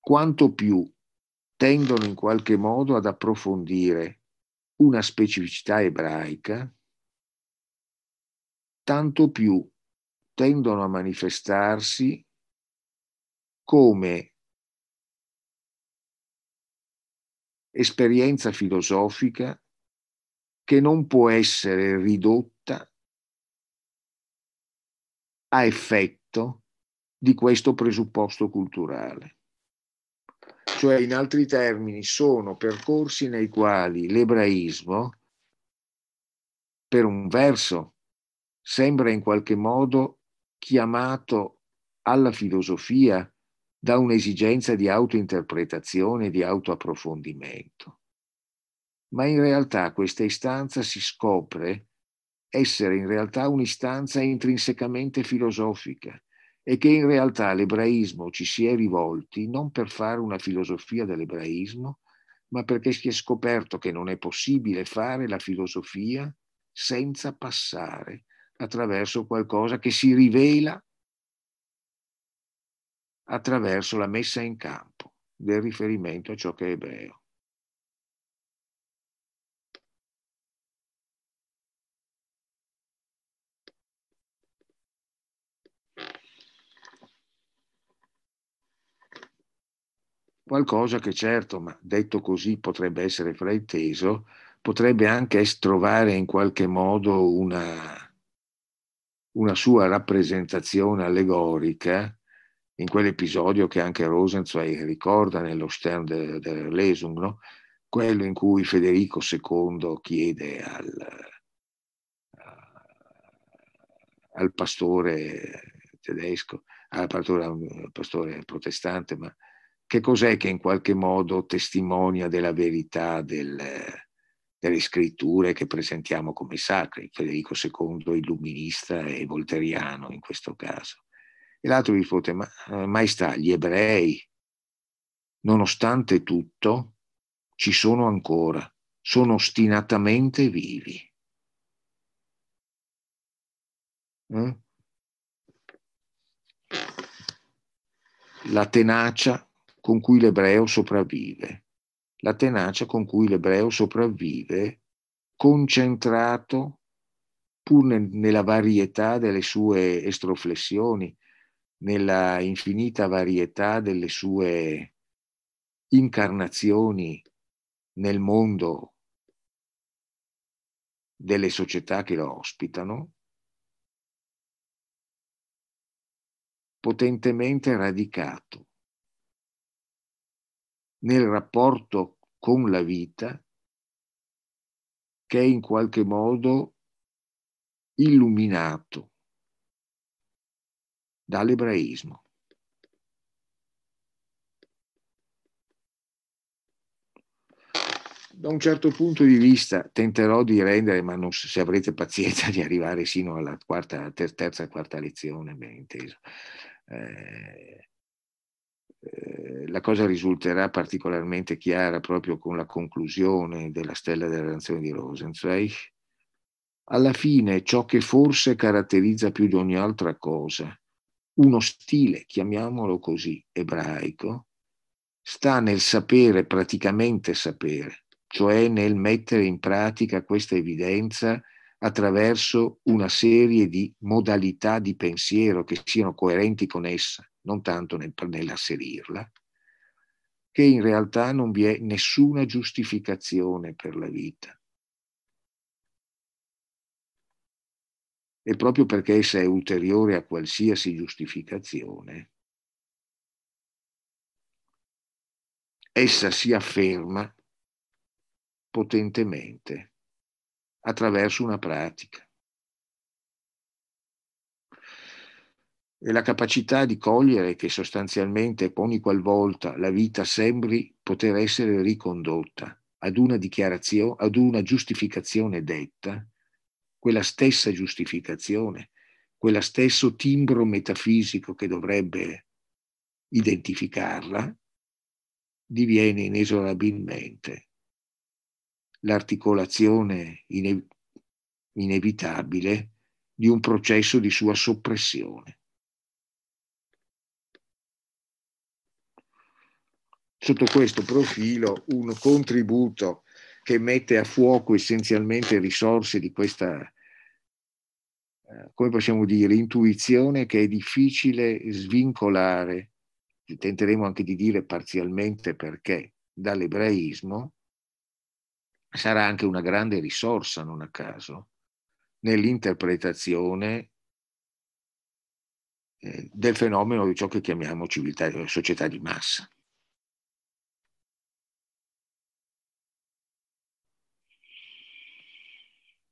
Quanto più tendono in qualche modo ad approfondire una specificità ebraica, tanto più tendono a manifestarsi come esperienza filosofica che non può essere ridotta a effetto di questo presupposto culturale. Cioè, in altri termini, sono percorsi nei quali l'ebraismo, per un verso, sembra in qualche modo chiamato alla filosofia da un'esigenza di autointerpretazione di autoapprofondimento. Ma in realtà questa istanza si scopre essere in realtà un'istanza intrinsecamente filosofica e che in realtà l'ebraismo ci si è rivolti non per fare una filosofia dell'ebraismo, ma perché si è scoperto che non è possibile fare la filosofia senza passare attraverso qualcosa che si rivela attraverso la messa in campo del riferimento a ciò che è ebreo. Qualcosa che certo, ma detto così potrebbe essere frainteso, potrebbe anche trovare in qualche modo una, una sua rappresentazione allegorica in quell'episodio che anche Rosenzweig ricorda nello Stern der Lesung, no? quello in cui Federico II chiede al, al pastore tedesco, al pastore, al pastore protestante, ma che cos'è che in qualche modo testimonia della verità del, delle scritture che presentiamo come sacre, Federico II illuminista e volteriano in questo caso. E l'altro risponde, ma eh, maestà, gli ebrei, nonostante tutto, ci sono ancora, sono ostinatamente vivi. Eh? La tenacia con cui l'ebreo sopravvive, la tenacia con cui l'ebreo sopravvive concentrato pur nella varietà delle sue estroflessioni, nella infinita varietà delle sue incarnazioni nel mondo delle società che lo ospitano, potentemente radicato nel rapporto con la vita che è in qualche modo illuminato dall'ebraismo. Da un certo punto di vista tenterò di rendere, ma non so se avrete pazienza di arrivare sino alla quarta, terza quarta lezione, ben inteso. Eh, eh, la cosa risulterà particolarmente chiara proprio con la conclusione della stella della nazione di Rosenzweig. Alla fine ciò che forse caratterizza più di ogni altra cosa uno stile, chiamiamolo così, ebraico, sta nel sapere, praticamente sapere, cioè nel mettere in pratica questa evidenza attraverso una serie di modalità di pensiero che siano coerenti con essa, non tanto nel, nell'asserirla, che in realtà non vi è nessuna giustificazione per la vita. E proprio perché essa è ulteriore a qualsiasi giustificazione, essa si afferma potentemente attraverso una pratica. E la capacità di cogliere che sostanzialmente ogni qualvolta la vita sembri poter essere ricondotta ad una dichiarazione, ad una giustificazione detta, quella stessa giustificazione, quella stesso timbro metafisico che dovrebbe identificarla, diviene inesorabilmente l'articolazione ine- inevitabile di un processo di sua soppressione. Sotto questo profilo un contributo che mette a fuoco essenzialmente risorse di questa, eh, come possiamo dire, intuizione che è difficile svincolare, tenteremo anche di dire parzialmente perché, dall'ebraismo, sarà anche una grande risorsa, non a caso, nell'interpretazione eh, del fenomeno di ciò che chiamiamo civiltà, società di massa.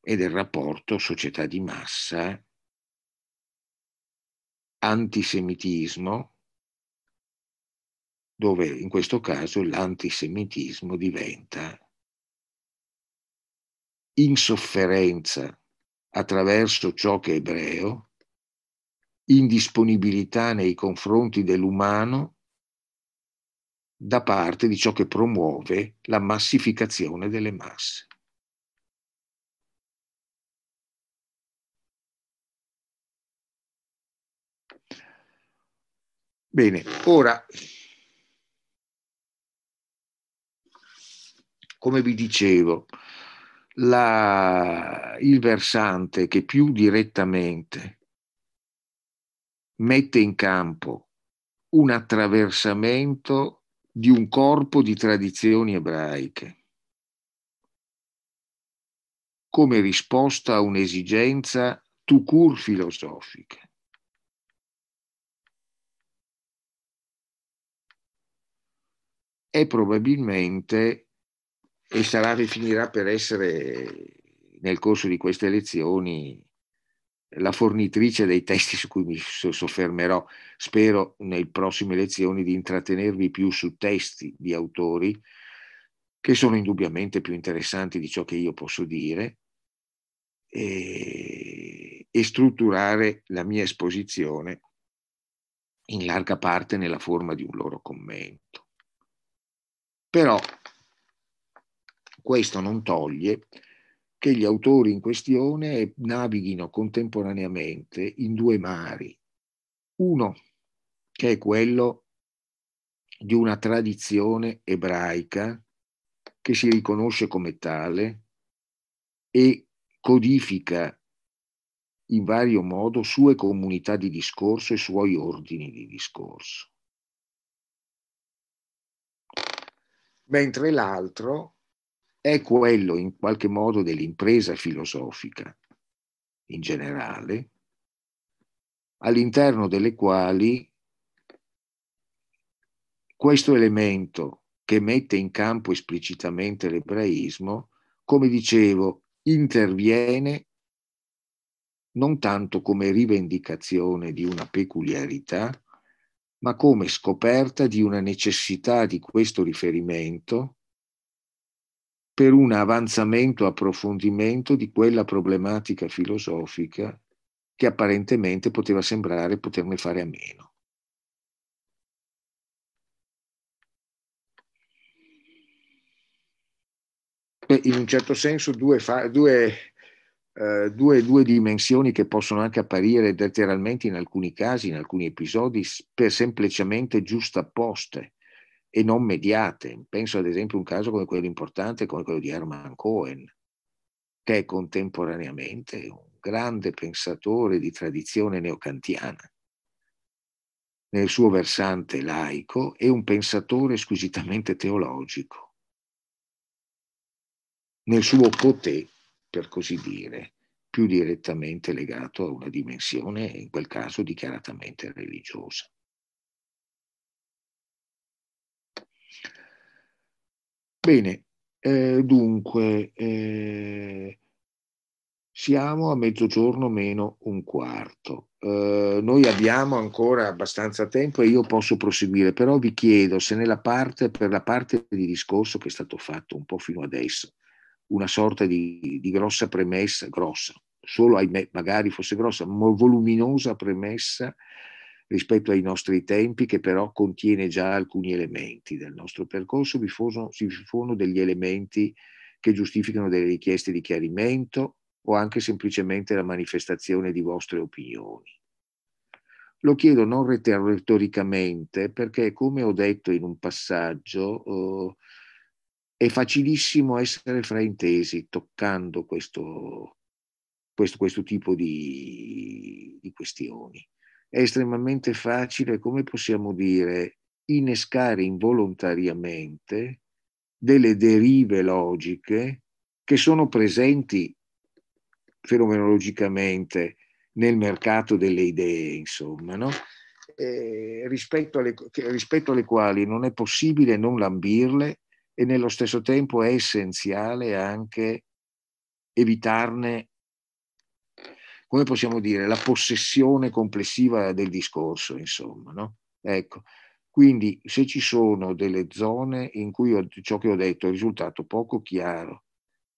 E del rapporto società di massa, antisemitismo dove in questo caso l'antisemitismo diventa insofferenza attraverso ciò che è ebreo, indisponibilità nei confronti dell'umano da parte di ciò che promuove la massificazione delle masse. Bene, ora, come vi dicevo, la, il versante che più direttamente mette in campo un attraversamento di un corpo di tradizioni ebraiche come risposta a un'esigenza tout court filosofica. È probabilmente e sarà finirà per essere nel corso di queste lezioni la fornitrice dei testi su cui mi soffermerò. Spero nelle prossime lezioni di intrattenervi più su testi di autori che sono indubbiamente più interessanti di ciò che io posso dire e, e strutturare la mia esposizione in larga parte nella forma di un loro commento. Però questo non toglie che gli autori in questione navighino contemporaneamente in due mari. Uno che è quello di una tradizione ebraica che si riconosce come tale e codifica in vario modo sue comunità di discorso e suoi ordini di discorso. Mentre l'altro è quello in qualche modo dell'impresa filosofica in generale, all'interno delle quali questo elemento che mette in campo esplicitamente l'ebraismo, come dicevo, interviene non tanto come rivendicazione di una peculiarità, ma come scoperta di una necessità di questo riferimento per un avanzamento, approfondimento di quella problematica filosofica che apparentemente poteva sembrare poterne fare a meno. in un certo senso due, fa, due, uh, due, due, dimensioni che possono anche apparire letteralmente in alcuni casi, in alcuni episodi, per semplicemente giustapposte e non mediate. Penso ad esempio a un caso come quello importante, come quello di Hermann Cohen, che è contemporaneamente un grande pensatore di tradizione neocantiana nel suo versante laico e un pensatore squisitamente teologico nel suo potè, per così dire, più direttamente legato a una dimensione, in quel caso dichiaratamente religiosa. Bene, eh, dunque, eh, siamo a mezzogiorno meno un quarto. Eh, noi abbiamo ancora abbastanza tempo e io posso proseguire, però vi chiedo se nella parte, per la parte di discorso che è stato fatto un po' fino adesso, una sorta di, di grossa premessa, grossa, solo ahimè, magari fosse grossa, ma voluminosa premessa rispetto ai nostri tempi, che però contiene già alcuni elementi del nostro percorso, vi sono, vi sono degli elementi che giustificano delle richieste di chiarimento o anche semplicemente la manifestazione di vostre opinioni. Lo chiedo non retoricamente perché, come ho detto in un passaggio, eh, è facilissimo essere fraintesi toccando questo, questo, questo tipo di, di questioni è estremamente facile, come possiamo dire, innescare involontariamente delle derive logiche che sono presenti fenomenologicamente nel mercato delle idee, insomma, no? eh, rispetto, alle, rispetto alle quali non è possibile non lambirle e nello stesso tempo è essenziale anche evitarne come possiamo dire, la possessione complessiva del discorso, insomma. No? Ecco, Quindi se ci sono delle zone in cui ho, ciò che ho detto è risultato poco chiaro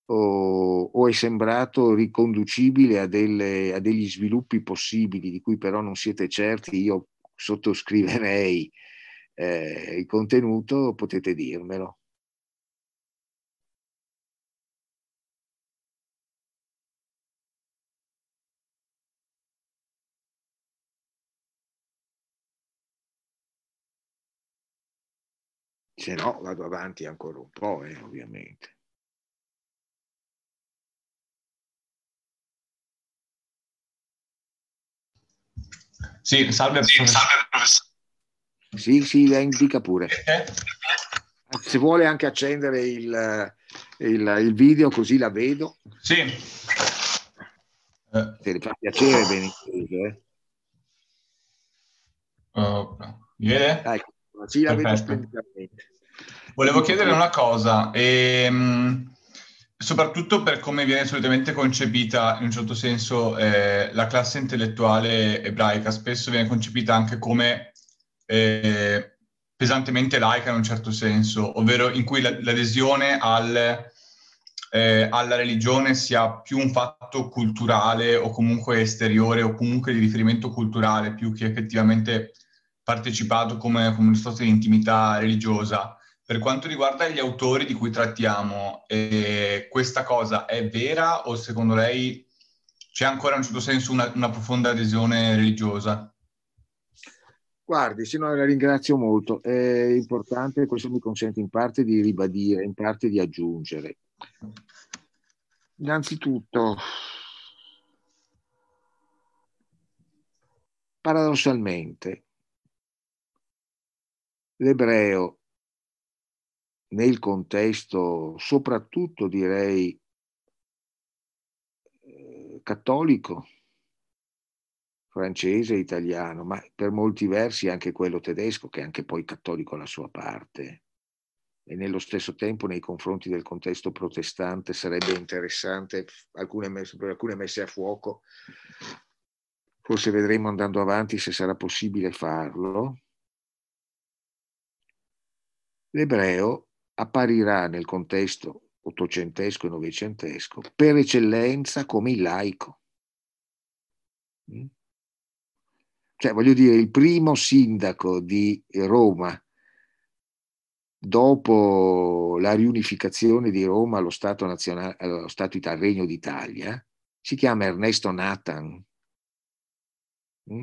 o, o è sembrato riconducibile a, delle, a, degli sviluppi possibili di cui però non siete certi, io sottoscriverei eh, il contenuto, potete dirmelo. Se no vado avanti ancora un po', eh, ovviamente. Sì, salve, sì, salve professore. Sì, sì, dica pure. Eh? Se vuole anche accendere il, il, il, video così la vedo. Sì. Se le fa piacere, bene. Eh. Uh, mi vede? Ecco, sì, la Perfetto. vedo splendidamente. Volevo chiedere una cosa, ehm, soprattutto per come viene solitamente concepita, in un certo senso, eh, la classe intellettuale ebraica, spesso viene concepita anche come eh, pesantemente laica in un certo senso, ovvero in cui la, l'adesione al, eh, alla religione sia più un fatto culturale o comunque esteriore o comunque di riferimento culturale più che effettivamente partecipato come, come una sorta di intimità religiosa. Per quanto riguarda gli autori di cui trattiamo, eh, questa cosa è vera o secondo lei c'è ancora in un certo senso una, una profonda adesione religiosa? Guardi, se no la ringrazio molto. È importante, questo mi consente in parte di ribadire, in parte di aggiungere. Innanzitutto, paradossalmente, l'ebreo nel contesto soprattutto direi eh, cattolico, francese, italiano, ma per molti versi anche quello tedesco, che è anche poi cattolico alla sua parte. E nello stesso tempo nei confronti del contesto protestante sarebbe interessante alcune messe, alcune messe a fuoco, forse vedremo andando avanti se sarà possibile farlo. L'ebreo apparirà nel contesto ottocentesco e novecentesco per eccellenza come il laico. Mm? Cioè, voglio dire, il primo sindaco di Roma dopo la riunificazione di Roma allo Stato, nazionale, allo Stato Italia, Regno d'Italia, si chiama Ernesto Nathan mm?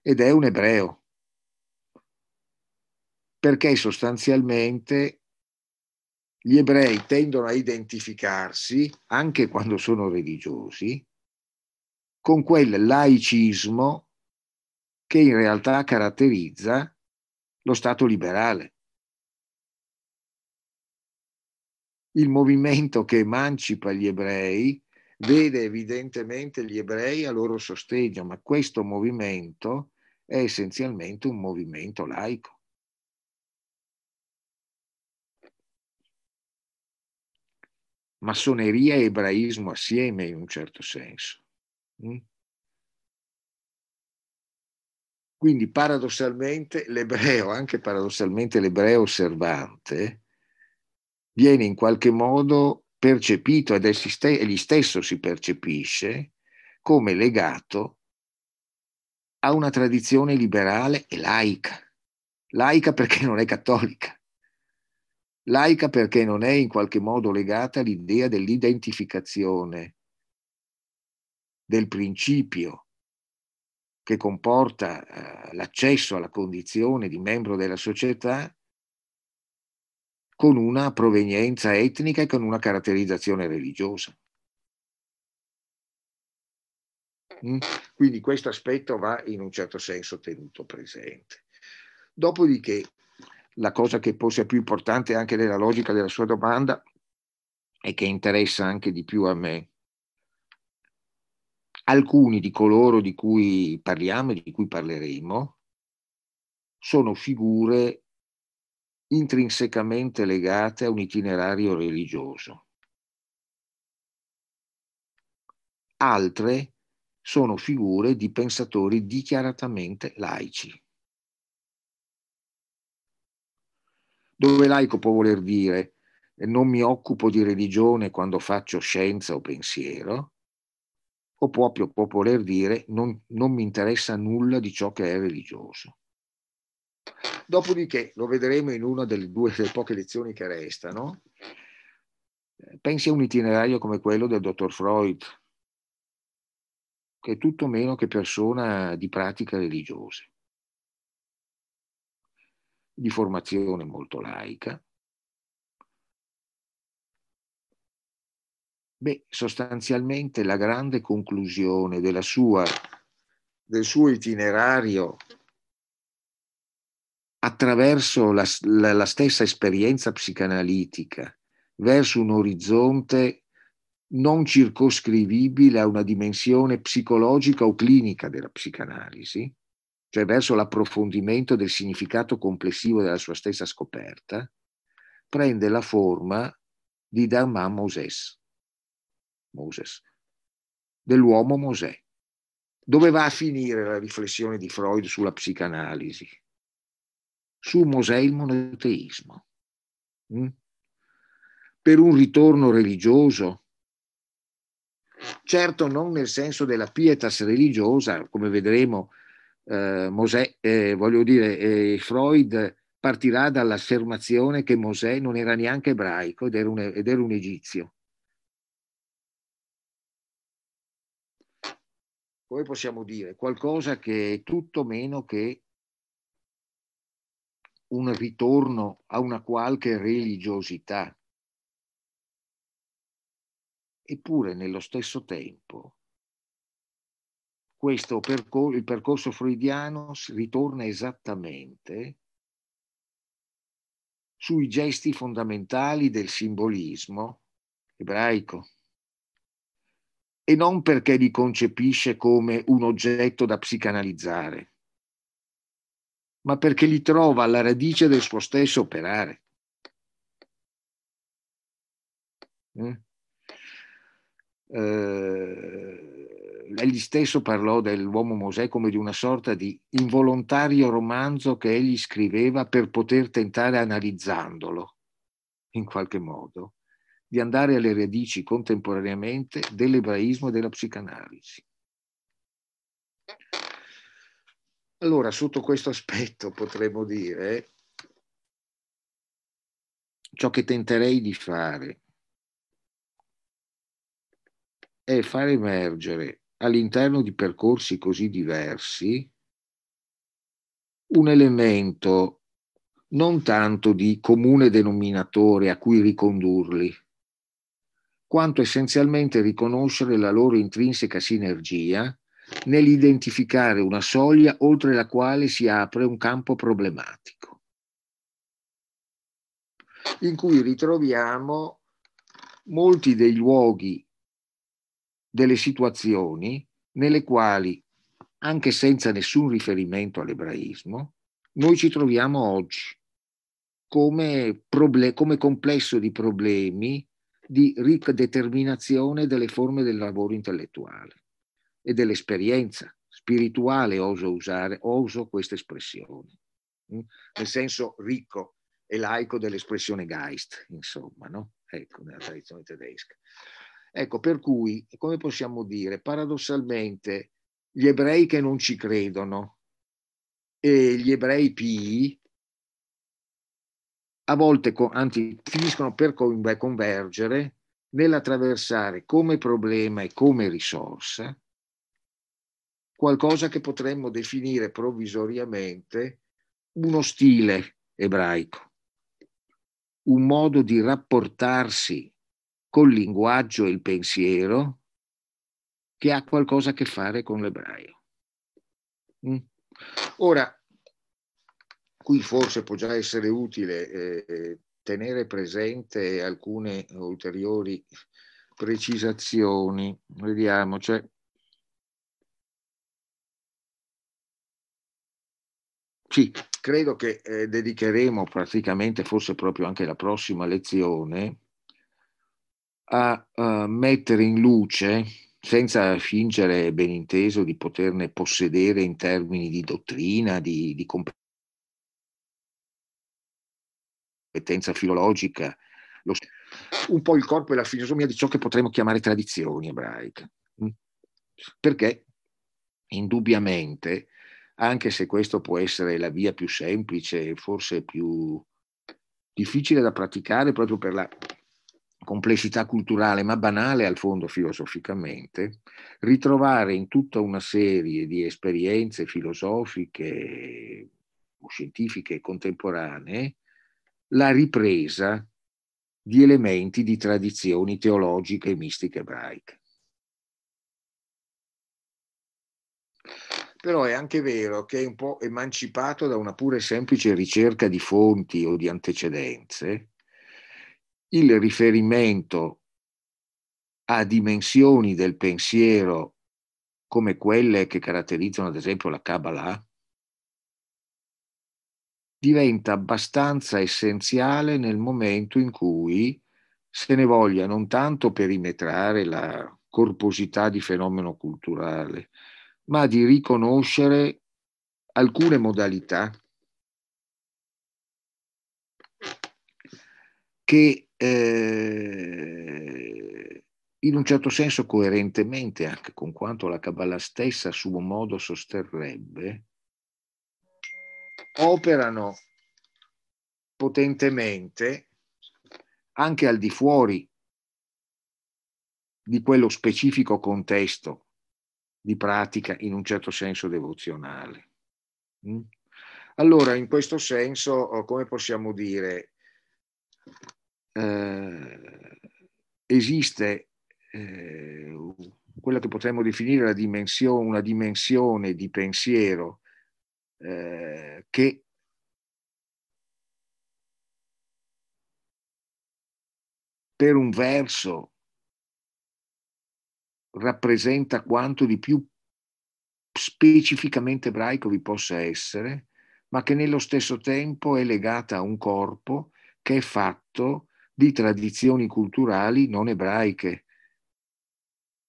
ed è un ebreo perché sostanzialmente gli ebrei tendono a identificarsi, anche quando sono religiosi, con quel laicismo che in realtà caratterizza lo Stato liberale. Il movimento che emancipa gli ebrei vede evidentemente gli ebrei a loro sostegno, ma questo movimento è essenzialmente un movimento laico. Massoneria e ebraismo assieme in un certo senso. Mm? Quindi paradossalmente l'ebreo, anche paradossalmente l'ebreo osservante, viene in qualche modo percepito ed egli stesso si percepisce come legato a una tradizione liberale e laica. Laica perché non è cattolica laica perché non è in qualche modo legata all'idea dell'identificazione, del principio che comporta eh, l'accesso alla condizione di membro della società con una provenienza etnica e con una caratterizzazione religiosa. Mm? Quindi questo aspetto va in un certo senso tenuto presente. Dopodiché la cosa che forse è più importante anche nella logica della sua domanda e che interessa anche di più a me. Alcuni di coloro di cui parliamo e di cui parleremo sono figure intrinsecamente legate a un itinerario religioso. Altre sono figure di pensatori dichiaratamente laici. Dove laico può voler dire non mi occupo di religione quando faccio scienza o pensiero, o proprio può voler dire non, non mi interessa nulla di ciò che è religioso. Dopodiché, lo vedremo in una delle due delle poche lezioni che restano, pensi a un itinerario come quello del dottor Freud, che è tutto meno che persona di pratica religiosa, di formazione molto laica. Beh, sostanzialmente la grande conclusione sua, del suo itinerario attraverso la, la, la stessa esperienza psicanalitica verso un orizzonte non circoscrivibile a una dimensione psicologica o clinica della psicanalisi, cioè verso l'approfondimento del significato complessivo della sua stessa scoperta, prende la forma di Dharma Moses, Moses dell'uomo Mosè. Dove va a finire la riflessione di Freud sulla psicanalisi? Su Mosè il monoteismo. Mm? per un ritorno religioso. Certo non nel senso della pietas religiosa, come vedremo, eh, Mosè, eh, voglio dire, eh, Freud partirà dall'affermazione che Mosè non era neanche ebraico ed era un, ed era un egizio. Come possiamo dire? Qualcosa che è tutto meno che un ritorno a una qualche religiosità. Eppure nello stesso tempo questo percor- il percorso freudiano ritorna esattamente sui gesti fondamentali del simbolismo ebraico e non perché li concepisce come un oggetto da psicanalizzare, ma perché li trova alla radice del suo stesso operare. Mm? eh, egli stesso parlò dell'uomo Mosè come di una sorta di involontario romanzo che egli scriveva per poter tentare, analizzandolo in qualche modo, di andare alle radici contemporaneamente dell'ebraismo e della psicanalisi. Allora, sotto questo aspetto potremmo dire ciò che tenterei di fare è far emergere all'interno di percorsi così diversi un elemento non tanto di comune denominatore a cui ricondurli, quanto essenzialmente riconoscere la loro intrinseca sinergia nell'identificare una soglia oltre la quale si apre un campo problematico, in cui ritroviamo molti dei luoghi delle situazioni nelle quali, anche senza nessun riferimento all'ebraismo, noi ci troviamo oggi come, proble- come complesso di problemi di rideterminazione delle forme del lavoro intellettuale e dell'esperienza spirituale, oso usare, oso questa espressione, mm? nel senso ricco e laico dell'espressione Geist, insomma, no? ecco, nella tradizione tedesca. Ecco, per cui, come possiamo dire, paradossalmente gli ebrei che non ci credono e gli ebrei pii a volte, anzi, finiscono per convergere nell'attraversare come problema e come risorsa qualcosa che potremmo definire provvisoriamente uno stile ebraico, un modo di rapportarsi col linguaggio e il pensiero che ha qualcosa a che fare con l'ebraio. Mm. Ora, qui forse può già essere utile eh, tenere presente alcune ulteriori precisazioni. Vediamo, cioè, sì, credo che eh, dedicheremo praticamente, forse proprio anche la prossima lezione, a uh, mettere in luce, senza fingere ben inteso di poterne possedere in termini di dottrina, di, di competenza filologica, lo, un po' il corpo e la filosofia di ciò che potremmo chiamare tradizioni ebraiche. Mm? Perché indubbiamente, anche se questo può essere la via più semplice e forse più difficile da praticare proprio per la complessità culturale, ma banale al fondo filosoficamente, ritrovare in tutta una serie di esperienze filosofiche o scientifiche contemporanee la ripresa di elementi di tradizioni teologiche e mistiche ebraiche. Però è anche vero che è un po' emancipato da una pura e semplice ricerca di fonti o di antecedenze, il riferimento a dimensioni del pensiero come quelle che caratterizzano ad esempio la Kabbalah, diventa abbastanza essenziale nel momento in cui se ne voglia non tanto perimetrare la corposità di fenomeno culturale, ma di riconoscere alcune modalità che eh, in un certo senso coerentemente anche con quanto la Kabbalah stessa a suo modo sosterrebbe, operano potentemente anche al di fuori di quello specifico contesto di pratica in un certo senso devozionale. Mm? Allora, in questo senso, oh, come possiamo dire, eh, esiste eh, quella che potremmo definire la dimensione, una dimensione di pensiero eh, che per un verso rappresenta quanto di più specificamente ebraico vi possa essere, ma che nello stesso tempo è legata a un corpo che è fatto di tradizioni culturali non ebraiche.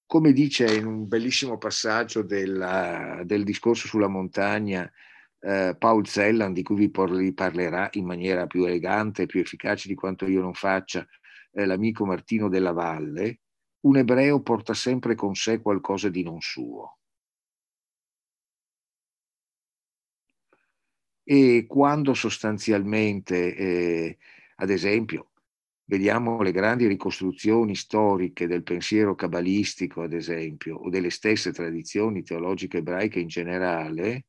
Come dice in un bellissimo passaggio della, del discorso sulla montagna eh, Paul Zellan, di cui vi parlerà in maniera più elegante e più efficace di quanto io non faccia, eh, l'amico Martino della Valle, un ebreo porta sempre con sé qualcosa di non suo. E quando sostanzialmente, eh, ad esempio, vediamo le grandi ricostruzioni storiche del pensiero cabalistico, ad esempio, o delle stesse tradizioni teologiche ebraiche in generale,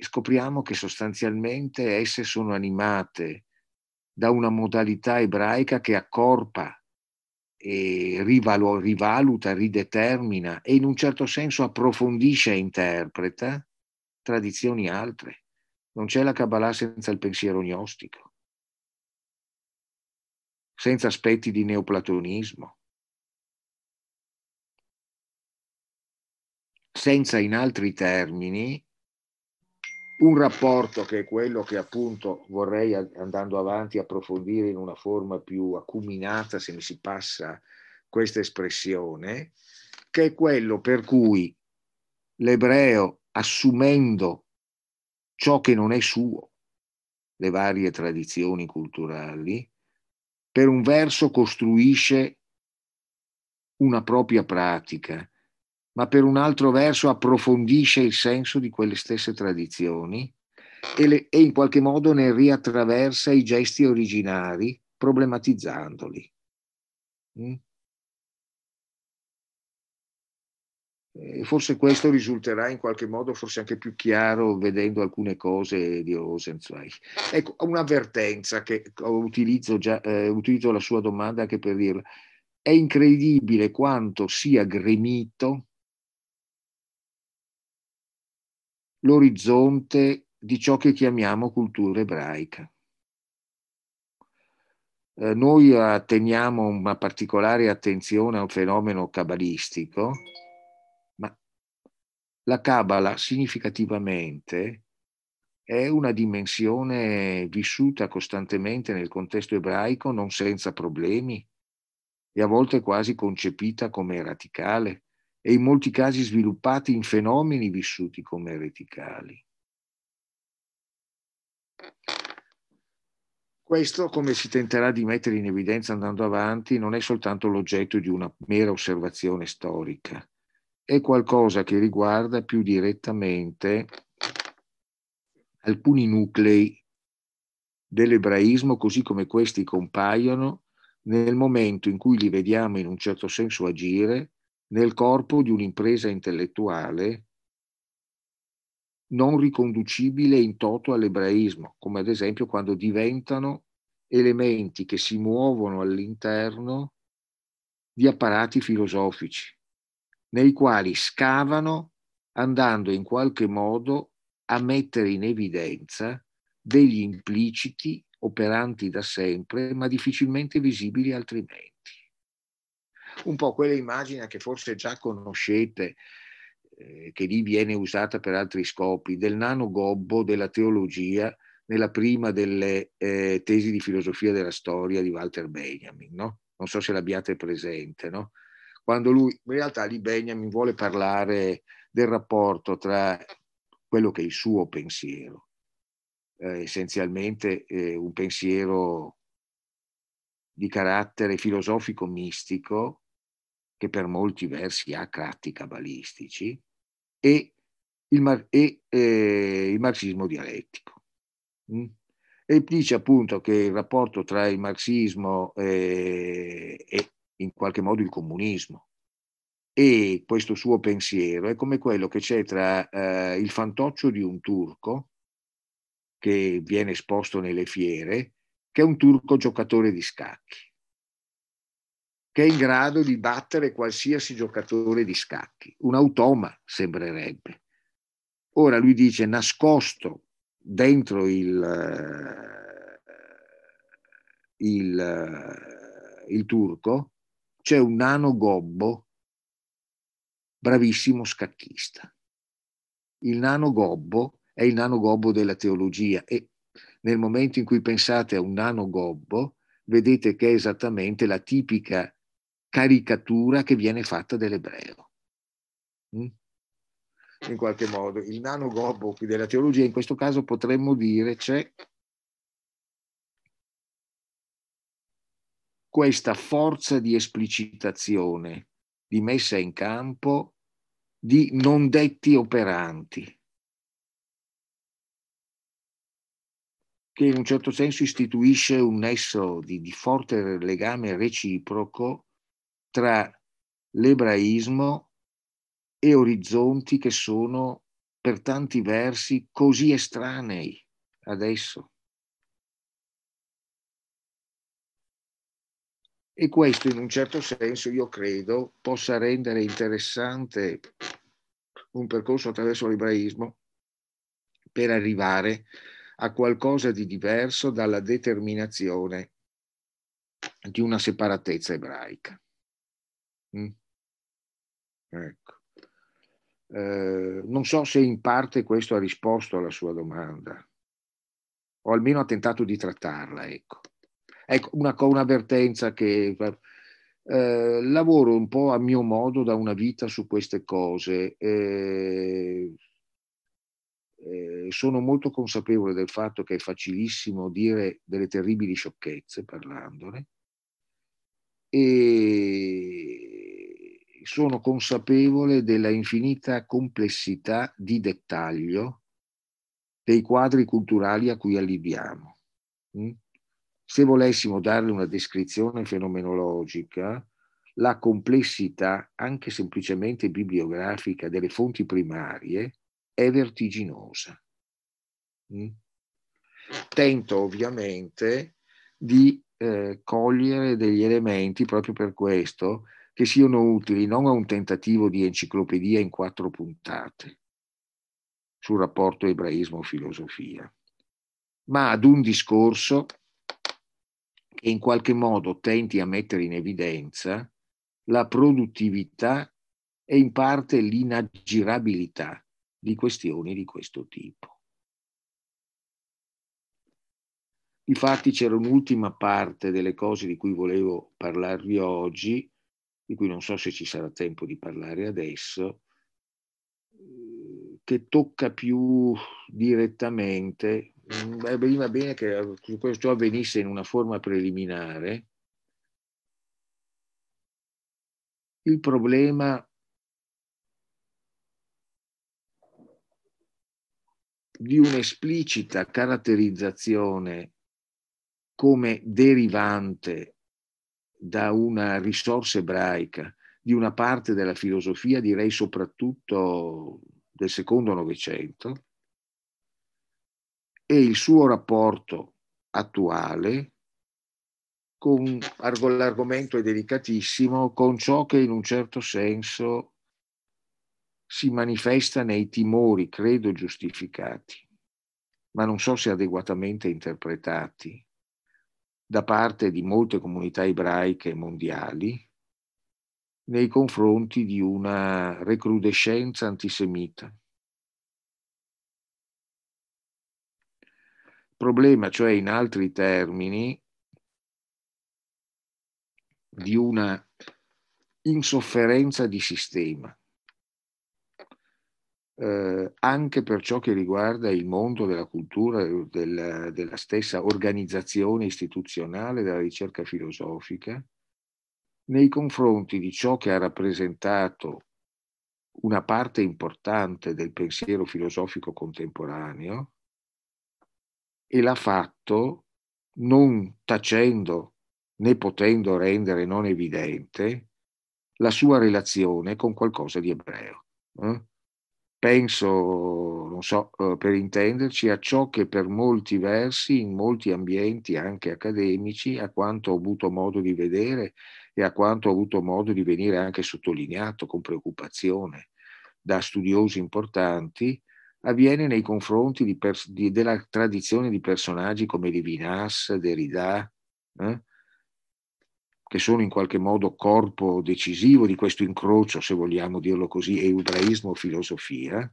scopriamo che sostanzialmente esse sono animate da una modalità ebraica che accorpa e rivalu- rivaluta, ridetermina e in un certo senso approfondisce e interpreta tradizioni altre. Non c'è la Kabbalah senza il pensiero gnostico, senza aspetti di neoplatonismo, senza in altri termini un rapporto che è quello che appunto vorrei andando avanti approfondire in una forma più acuminata, se mi si passa questa espressione, che è quello per cui l'ebreo assumendo ciò che non è suo, le varie tradizioni culturali, per un verso costruisce una propria pratica ma per un altro verso approfondisce il senso di quelle stesse tradizioni e, le, e in qualche modo ne riattraversa i gesti originari, problematizzandoli. Mm? Forse questo risulterà in qualche modo forse anche più chiaro vedendo alcune cose di Rosenzweig. Ecco, un'avvertenza che utilizzo, già, eh, utilizzo la sua domanda anche per dirla. È incredibile quanto sia gremito l'orizzonte di ciò che chiamiamo cultura ebraica. Eh, noi atteniamo una particolare attenzione a un fenomeno cabalistico, la Kabbalah significativamente è una dimensione vissuta costantemente nel contesto ebraico non senza problemi e a volte quasi concepita come radicale e in molti casi sviluppati in fenomeni vissuti come ereticali. Questo, come si tenterà di mettere in evidenza andando avanti, non è soltanto l'oggetto di una mera osservazione storica, è qualcosa che riguarda più direttamente alcuni nuclei dell'ebraismo così come questi compaiono nel momento in cui li vediamo in un certo senso agire nel corpo di un'impresa intellettuale non riconducibile in toto all'ebraismo, come ad esempio quando diventano elementi che si muovono all'interno di apparati filosofici, nei quali scavano andando in qualche modo a mettere in evidenza degli impliciti operanti da sempre, ma difficilmente visibili altrimenti. Un po' quella immagine che forse già conoscete, eh, che lì viene usata per altri scopi, del nano gobbo della teologia nella prima delle eh, tesi di filosofia della storia di Walter Benjamin, no? Non so se l'abbiate presente, no? Quando lui, in realtà lì Benjamin vuole parlare del rapporto tra quello che è il suo pensiero, eh, essenzialmente eh, un pensiero di carattere filosofico mistico che per molti versi ha tratti cabalistici e il, e, eh, il marxismo dialettico. Mm? E dice appunto che il rapporto tra il marxismo e, e in qualche modo il comunismo e questo suo pensiero è come quello che c'è tra eh, il fantoccio di un turco che viene esposto nelle fiere, che è un turco giocatore di scacchi, che è in grado di battere qualsiasi giocatore di scacchi, un automa sembrerebbe. Ora lui dice nascosto dentro il, il, il turco c'è un nano gobbo bravissimo scacchista. Il nano gobbo è il nano gobbo della teologia e nel momento in cui pensate a un nano gobbo, vedete che è esattamente la tipica caricatura che viene fatta dell'ebreo. Mm? In qualche modo, il nano gobbo della teologia, in questo caso potremmo dire c'è questa forza di esplicitazione, di messa in campo di non detti operanti, che in un certo senso istituisce un nesso di, di forte legame reciproco tra l'ebraismo e orizzonti che sono per tanti versi così estranei adesso. E questo in un certo senso io credo possa rendere interessante un percorso attraverso l'ebraismo per arrivare a qualcosa di diverso dalla determinazione di una separatezza ebraica. Mm. Ecco. Eh, non so se in parte questo ha risposto alla sua domanda, o almeno ha tentato di trattarla. Ecco. Ecco, una, un'avvertenza che eh, lavoro un po' a mio modo da una vita su queste cose. Eh, eh, sono molto consapevole del fatto che è facilissimo dire delle terribili sciocchezze parlandone e sono consapevole della infinita complessità di dettaglio dei quadri culturali a cui alliviamo. Mm? Se volessimo darle una descrizione fenomenologica, la complessità, anche semplicemente bibliografica, delle fonti primarie è vertiginosa. Mm? Tento ovviamente di eh, cogliere degli elementi proprio per questo che siano utili non a un tentativo di enciclopedia in quattro puntate sul rapporto ebraismo-filosofia, ma ad un discorso e in qualche modo tenti a mettere in evidenza la produttività e in parte l'inaggirabilità di questioni di questo tipo. Infatti c'era un'ultima parte delle cose di cui volevo parlarvi oggi, di cui non so se ci sarà tempo di parlare adesso, che tocca più direttamente beh, veniva bene che questo avvenisse in una forma preliminare. Il problema di un'esplicita caratterizzazione come derivante da una risorsa ebraica di una parte della filosofia, direi soprattutto del secondo Novecento, e il suo rapporto attuale con l'argomento è delicatissimo, con ciò che in un certo senso si manifesta nei timori, credo giustificati, ma non so se adeguatamente interpretati, da parte di molte comunità ebraiche mondiali nei confronti di una recrudescenza antisemita. Problema, cioè in altri termini, di una insofferenza di sistema eh, anche per ciò che riguarda il mondo della cultura, del, della stessa organizzazione istituzionale della ricerca filosofica, nei confronti di ciò che ha rappresentato una parte importante del pensiero filosofico contemporaneo e l'ha fatto non tacendo né potendo rendere non evidente la sua relazione con qualcosa di ebreo. Eh? penso, non so, eh, per intenderci, a ciò che per molti versi, in molti ambienti anche accademici, a quanto ho avuto modo di vedere e a quanto ho avuto modo di venire anche sottolineato con preoccupazione da studiosi importanti, avviene nei confronti di pers- di, della tradizione di personaggi come Levinas, Derrida, eh? che sono in qualche modo corpo decisivo di questo incrocio, se vogliamo dirlo così, ebraismo-filosofia,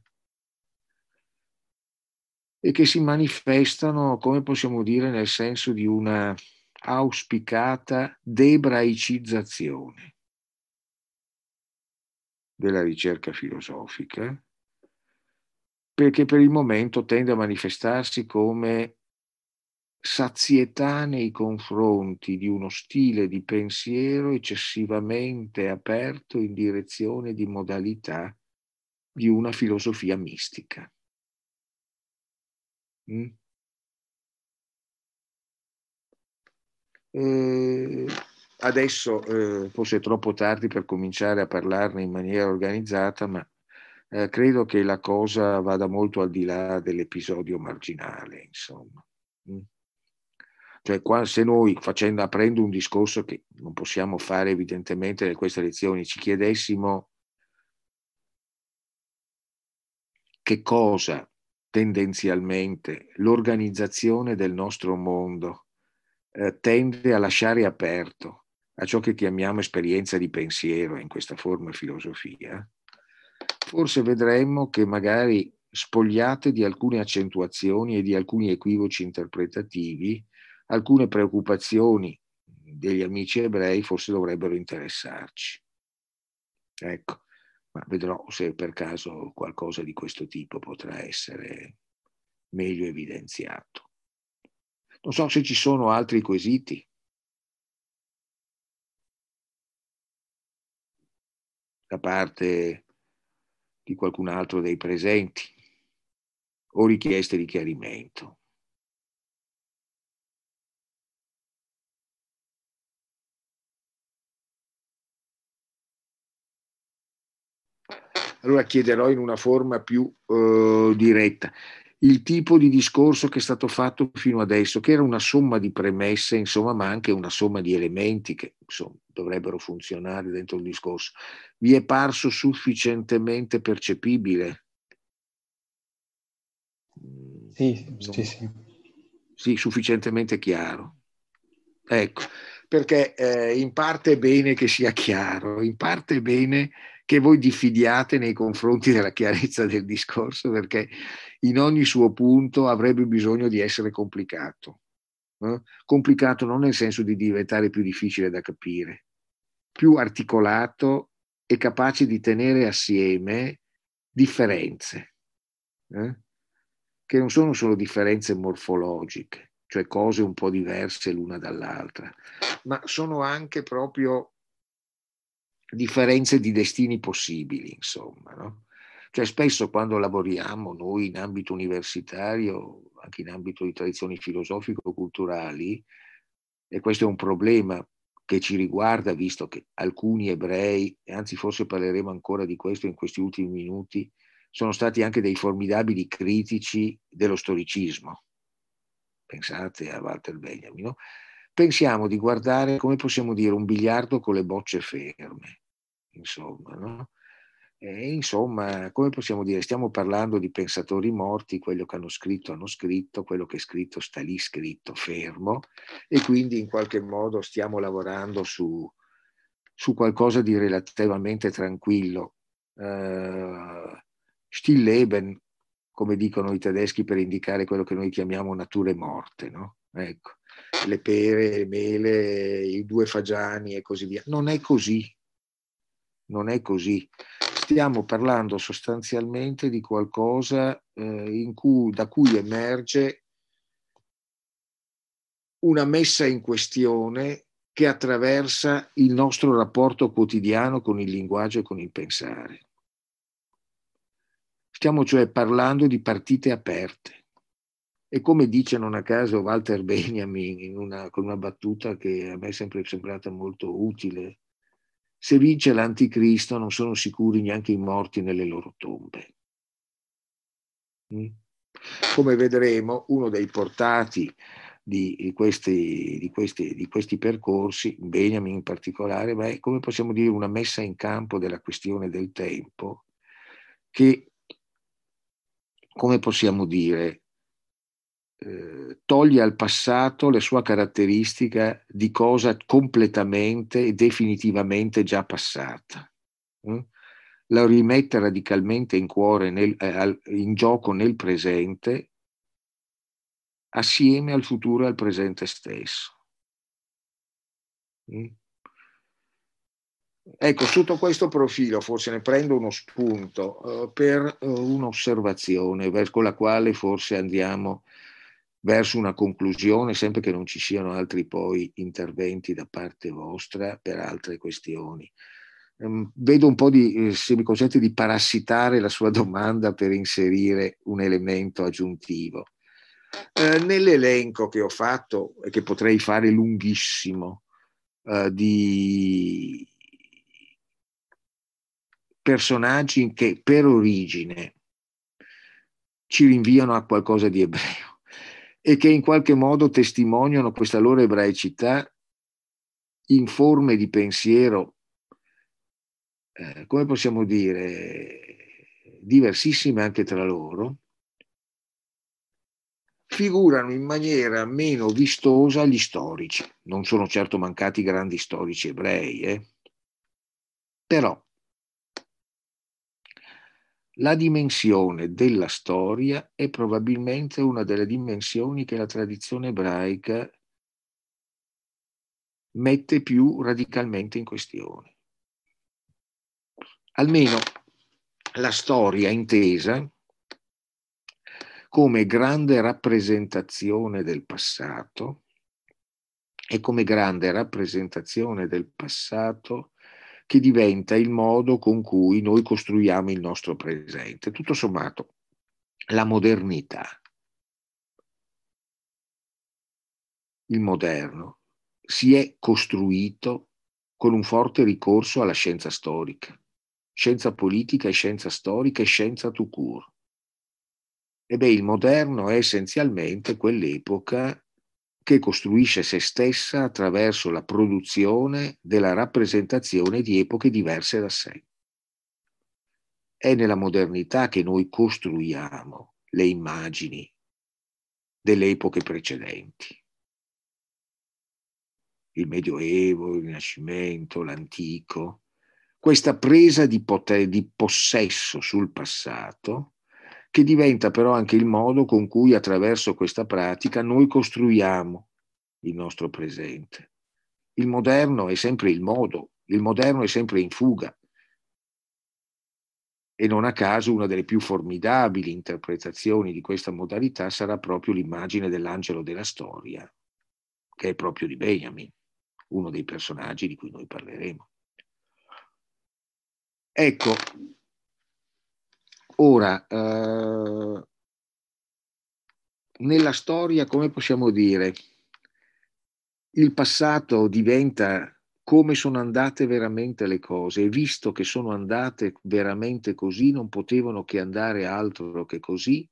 e che si manifestano, come possiamo dire, nel senso di una auspicata debraicizzazione della ricerca filosofica, perché per il momento tende a manifestarsi come sazietà nei confronti di uno stile di pensiero eccessivamente aperto in direzione di modalità di una filosofia mistica. Mm? Eh, adesso eh, forse è troppo tardi per cominciare a parlarne in maniera organizzata, ma eh, credo che la cosa vada molto al di là dell'episodio marginale, insomma. Mm? Cioè, qua, se noi, facendo, aprendo un discorso che non possiamo fare evidentemente in queste lezioni, ci chiedessimo che cosa tendenzialmente l'organizzazione del nostro mondo eh, tende a lasciare aperto a ciò che chiamiamo esperienza di pensiero in questa forma filosofia, forse vedremmo che magari spogliate di alcune accentuazioni e di alcuni equivoci interpretativi, alcune preoccupazioni degli amici ebrei forse dovrebbero interessarci. Ecco, ma vedrò se per caso qualcosa di questo tipo potrà essere meglio evidenziato. Non so se ci sono altri quesiti. da parte di qualcun altro dei presenti o richieste di chiarimento. allora chiederò in una forma più uh, diretta il tipo di discorso che è stato fatto fino adesso, che era una somma di premesse, insomma, ma anche una somma di elementi che insomma, dovrebbero funzionare dentro il discorso, vi è parso sufficientemente percepibile? Sì, no. sì, sì. Sì, sufficientemente chiaro. Ecco, perché eh, in parte è bene che sia chiaro, in parte è bene che voi diffidiate nei confronti della chiarezza del discorso, perché in ogni suo punto avrebbe bisogno di essere complicato. Eh? Complicato non nel senso di diventare più difficile da capire, più articolato e capace di tenere assieme differenze. Eh? che non sono solo differenze morfologiche, cioè cose un po' diverse l'una dall'altra, ma sono anche proprio differenze di destini possibili, insomma. No? Cioè spesso quando lavoriamo noi in ambito universitario, anche in ambito di tradizioni filosofico-culturali, e questo è un problema che ci riguarda, visto che alcuni ebrei, e anzi forse parleremo ancora di questo in questi ultimi minuti, sono stati anche dei formidabili critici dello storicismo. Pensate a Walter Benjamin. No? Pensiamo di guardare, come possiamo dire, un biliardo con le bocce ferme, insomma, no? E insomma, come possiamo dire, stiamo parlando di pensatori morti, quello che hanno scritto hanno scritto, quello che è scritto sta lì scritto, fermo, e quindi in qualche modo stiamo lavorando su, su qualcosa di relativamente tranquillo. Uh, Stillleben, come dicono i tedeschi per indicare quello che noi chiamiamo nature morte, no? Ecco, le pere, le mele, i due fagiani e così via. Non è così, non è così stiamo parlando sostanzialmente di qualcosa eh, cui, da cui emerge una messa in questione che attraversa il nostro rapporto quotidiano con il linguaggio e con il pensare. Stiamo cioè parlando di partite aperte. E come dice non a caso Walter Benjamin una, con una battuta che a me è sempre sembrata molto utile, se vince l'anticristo non sono sicuri neanche i morti nelle loro tombe. Mm? Come vedremo, uno dei portati di questi, di questi, di questi percorsi, Benjamin in particolare, ma è come possiamo dire una messa in campo della questione del tempo che, come possiamo dire, eh, toglie al passato la sua caratteristica di cosa completamente e definitivamente già passata. Mm? La rimette radicalmente in, cuore nel, eh, in gioco nel presente assieme al futuro e al presente stesso. Mm? Ecco, sotto questo profilo forse ne prendo uno spunto uh, per uh, un'osservazione con la quale forse andiamo verso una conclusione, sempre che non ci siano altri poi interventi da parte vostra per altre questioni. Um, vedo un po' di, eh, se mi consente, di parassitare la sua domanda per inserire un elemento aggiuntivo. Eh, nell'elenco che ho fatto e che potrei fare lunghissimo eh, di personaggi che per origine ci rinviano a qualcosa di ebreo e che in qualche modo testimoniano questa loro ebraicità in forme di pensiero, eh, come possiamo dire, diversissime anche tra loro, figurano in maniera meno vistosa gli storici. Non sono certo mancati grandi storici ebrei, eh? però la dimensione della storia è probabilmente una delle dimensioni che la tradizione ebraica mette più radicalmente in questione. Almeno la storia intesa come grande rappresentazione del passato e come grande rappresentazione del passato che diventa il modo con cui noi costruiamo il nostro presente. Tutto sommato, la modernità, il moderno, si è costruito con un forte ricorso alla scienza storica, scienza politica e scienza storica e scienza tout court. E il moderno è essenzialmente quell'epoca che costruisce se stessa attraverso la produzione della rappresentazione di epoche diverse da sé. È nella modernità che noi costruiamo le immagini delle epoche precedenti. Il Medioevo, il Rinascimento, l'Antico. Questa presa di, poter, di possesso sul passato che diventa però anche il modo con cui attraverso questa pratica noi costruiamo il nostro presente. Il moderno è sempre il modo, il moderno è sempre in fuga. E non a caso una delle più formidabili interpretazioni di questa modalità sarà proprio l'immagine dell'angelo della storia, che è proprio di Benjamin, uno dei personaggi di cui noi parleremo. Ecco, ora, eh, nella storia, come possiamo dire, il passato diventa come sono andate veramente le cose e visto che sono andate veramente così, non potevano che andare altro che così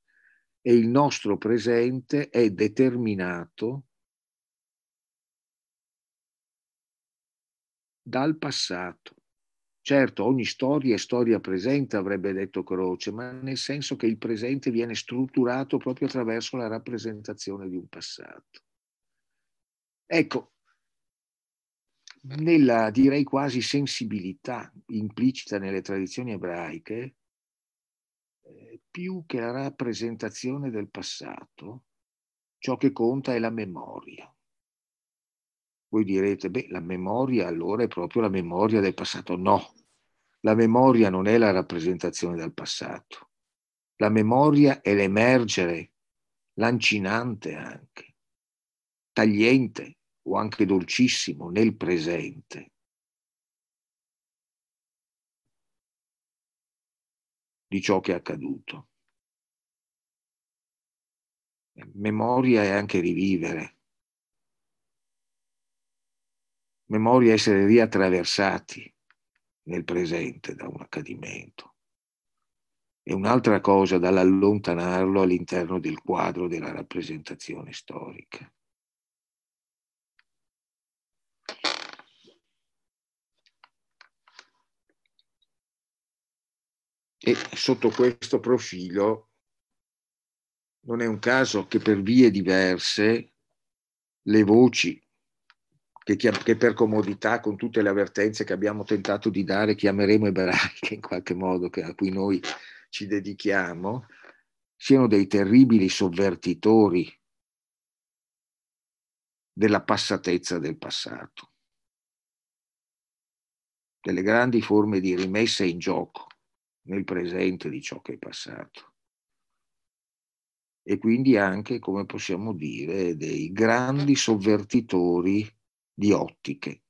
e il nostro presente è determinato dal passato. Certo, ogni storia è storia presente, avrebbe detto Croce, ma nel senso che il presente viene strutturato proprio attraverso la rappresentazione di un passato. Ecco, nella direi quasi sensibilità implicita nelle tradizioni ebraiche, eh, più che la rappresentazione del passato, ciò che conta è la memoria. Voi direte, beh, la memoria allora è proprio la memoria del passato. No, la memoria non è la rappresentazione del passato. La memoria è l'emergere, lancinante anche, tagliente o anche dolcissimo nel presente. di ciò che è accaduto. Memoria è anche rivivere. Memoria essere riattraversati nel presente da un accadimento. È un'altra cosa dall'allontanarlo all'interno del quadro della rappresentazione storica. E sotto questo profilo non è un caso che per vie diverse le voci che, che, per comodità, con tutte le avvertenze che abbiamo tentato di dare, chiameremo ebraiche in qualche modo, a cui noi ci dedichiamo, siano dei terribili sovvertitori della passatezza del passato, delle grandi forme di rimessa in gioco nel presente di ciò che è passato. E quindi anche, come possiamo dire, dei grandi sovvertitori di ottiche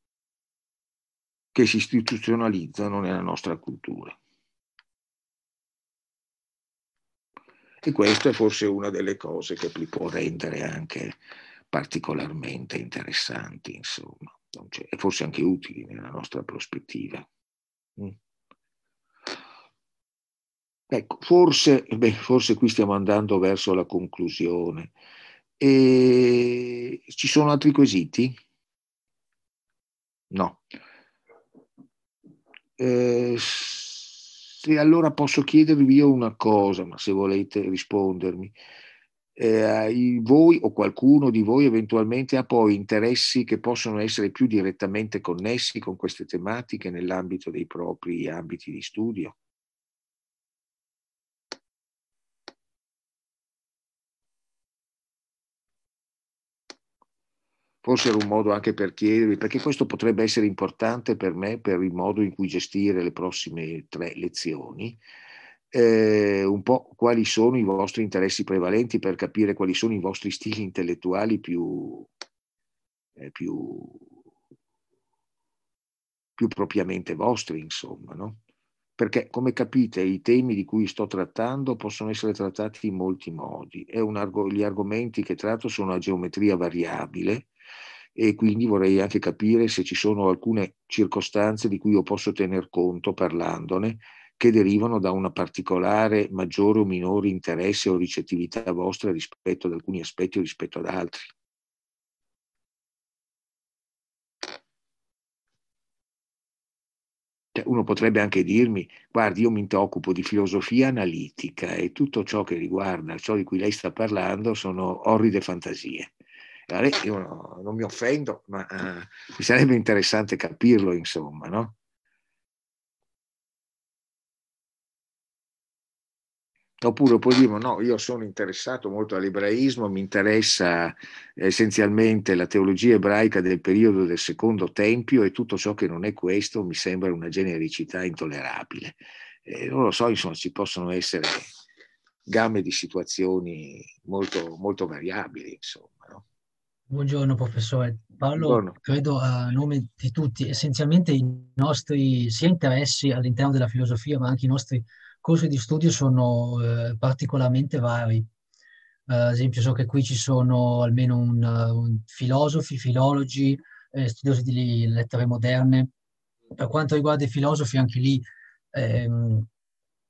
che si istituzionalizzano nella nostra cultura. E questa è forse una delle cose che li può rendere anche particolarmente interessanti, insomma, e forse anche utili nella nostra prospettiva. Mm. Ecco, forse, beh, forse qui stiamo andando verso la conclusione. E ci sono altri quesiti? No. Eh, se allora posso chiedervi io una cosa, ma se volete rispondermi. Eh, voi o qualcuno di voi eventualmente ha poi interessi che possono essere più direttamente connessi con queste tematiche nell'ambito dei propri ambiti di studio? Forse era un modo anche per chiedervi, perché questo potrebbe essere importante per me per il modo in cui gestire le prossime tre lezioni. Eh, un po' quali sono i vostri interessi prevalenti per capire quali sono i vostri stili intellettuali più, eh, più, più propriamente vostri, insomma, no? Perché, come capite, i temi di cui sto trattando possono essere trattati in molti modi. Arg- gli argomenti che tratto sono a geometria variabile, e quindi vorrei anche capire se ci sono alcune circostanze di cui io posso tener conto parlandone che derivano da una particolare maggiore o minore interesse o ricettività vostra rispetto ad alcuni aspetti o rispetto ad altri. Cioè, uno potrebbe anche dirmi, guardi, io mi occupo di filosofia analitica e tutto ciò che riguarda ciò di cui lei sta parlando sono orride fantasie. Io no, non mi offendo, ma uh, mi sarebbe interessante capirlo, insomma, no? Oppure puoi dire, no, io sono interessato molto all'ebraismo, mi interessa essenzialmente la teologia ebraica del periodo del secondo tempio e tutto ciò che non è questo mi sembra una genericità intollerabile. eh, non lo so, insomma, ci possono essere gamme di situazioni molto, molto variabili, insomma. No? Buongiorno professore. Buongiorno. credo a nome di tutti, essenzialmente i nostri sia interessi all'interno della filosofia, ma anche i nostri corsi di studio sono eh, particolarmente vari. Uh, ad esempio, so che qui ci sono almeno un, un filosofi, filologi, eh, studiosi di lettere moderne. Per quanto riguarda i filosofi, anche lì ehm,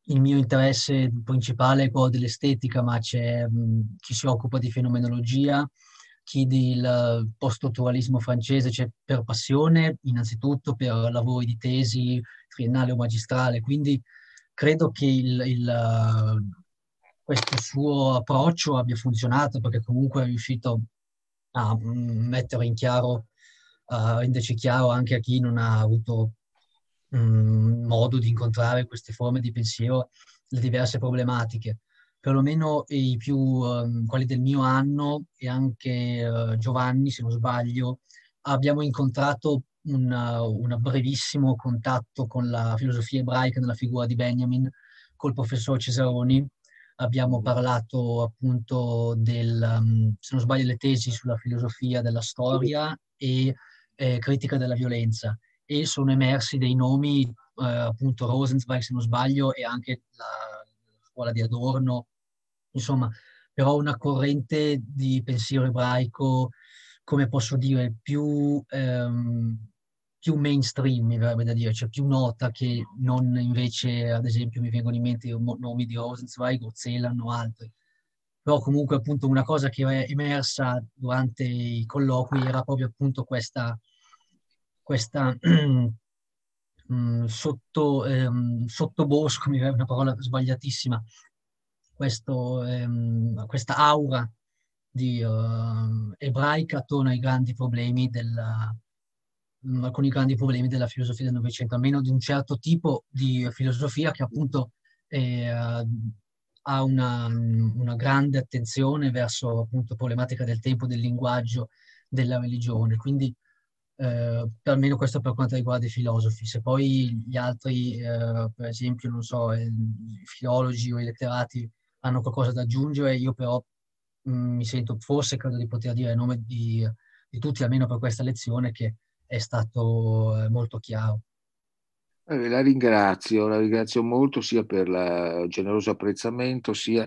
il mio interesse principale è quello dell'estetica, ma c'è mh, chi si occupa di fenomenologia, chi del post-strutturalismo francese, cioè per passione, innanzitutto per lavori di tesi triennale o magistrale. Quindi credo che il, il, questo suo approccio abbia funzionato perché comunque è riuscito a mettere in chiaro, a renderci chiaro anche a chi non ha avuto mh, modo di incontrare queste forme di pensiero, le diverse problematiche. Perlomeno i più, um, quelli del mio anno e anche uh, Giovanni, se non sbaglio, abbiamo incontrato un, un brevissimo contatto con la filosofia ebraica nella figura di Benjamin, col professor Cesaroni. Abbiamo parlato appunto del, um, se non sbaglio, le tesi sulla filosofia della storia e eh, critica della violenza e sono emersi dei nomi, eh, appunto Rosenzweig se non sbaglio, e anche la scuola di Adorno, insomma, però una corrente di pensiero ebraico, come posso dire, più, ehm, più mainstream, mi verrebbe da dire, cioè più nota che non invece, ad esempio, mi vengono in mente i nomi di Rosenzweig o Zelan o altri. Però comunque appunto una cosa che è emersa durante i colloqui era proprio appunto questa questa mm, sotto, ehm, sottobosco, mi è una parola sbagliatissima, questo, ehm, questa aura di, uh, ebraica attorno ai grandi problemi della, alcuni grandi problemi della filosofia del Novecento, almeno di un certo tipo di filosofia che appunto uh, ha una, una, grande attenzione verso appunto problematica del tempo, del linguaggio, della religione. Quindi eh, almeno questo per quanto riguarda i filosofi. Se poi gli altri, eh, per esempio, non so, i filologi o i letterati hanno qualcosa da aggiungere, io però mh, mm, mi sento, forse credo di poter dire a nome di, di tutti, almeno per questa lezione, che è stato eh, molto chiaro. Eh, la ringrazio, la ringrazio molto sia per il generoso apprezzamento, sia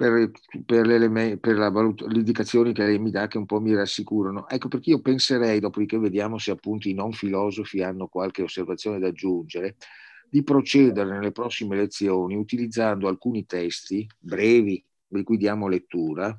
per, per, per valut- le indicazioni che lei mi dà che un po' mi rassicurano. Ecco perché io penserei, dopodiché vediamo se appunto i non filosofi hanno qualche osservazione da aggiungere, di procedere nelle prossime lezioni utilizzando alcuni testi brevi, di cui diamo lettura,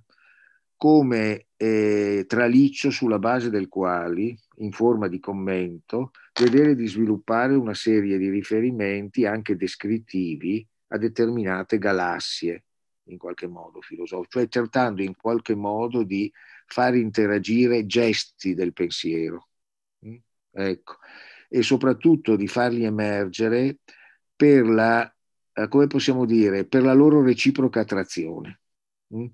come eh, traliccio sulla base del quali, in forma di commento, vedere di sviluppare una serie di riferimenti anche descrittivi a determinate galassie in qualche modo filosofico, cioè cercando in qualche modo di far interagire gesti del pensiero. Mm? Ecco. E soprattutto di farli emergere per la, eh, come possiamo dire, per la loro reciproca attrazione. Mm?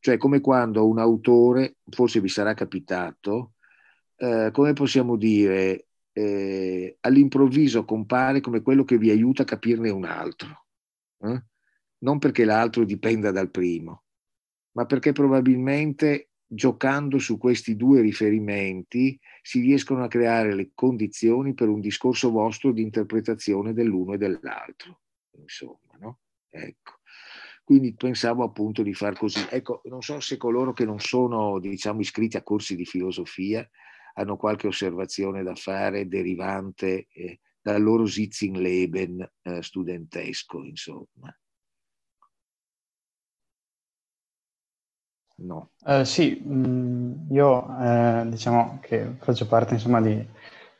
Cioè come quando un autore, forse vi sarà capitato, eh, come possiamo dire, eh, all'improvviso compare come quello che vi aiuta a capirne un altro. Eh? Non perché l'altro dipenda dal primo, ma perché probabilmente giocando su questi due riferimenti si riescono a creare le condizioni per un discorso vostro di interpretazione dell'uno e dell'altro. Insomma, no? Ecco. Quindi pensavo appunto di far così. Ecco, non so se coloro che non sono, diciamo, iscritti a corsi di filosofia hanno qualche osservazione da fare derivante eh, dal loro Sitzingleben eh, studentesco, insomma. No. Eh, sì, mh, mm, io eh, diciamo che faccio parte insomma di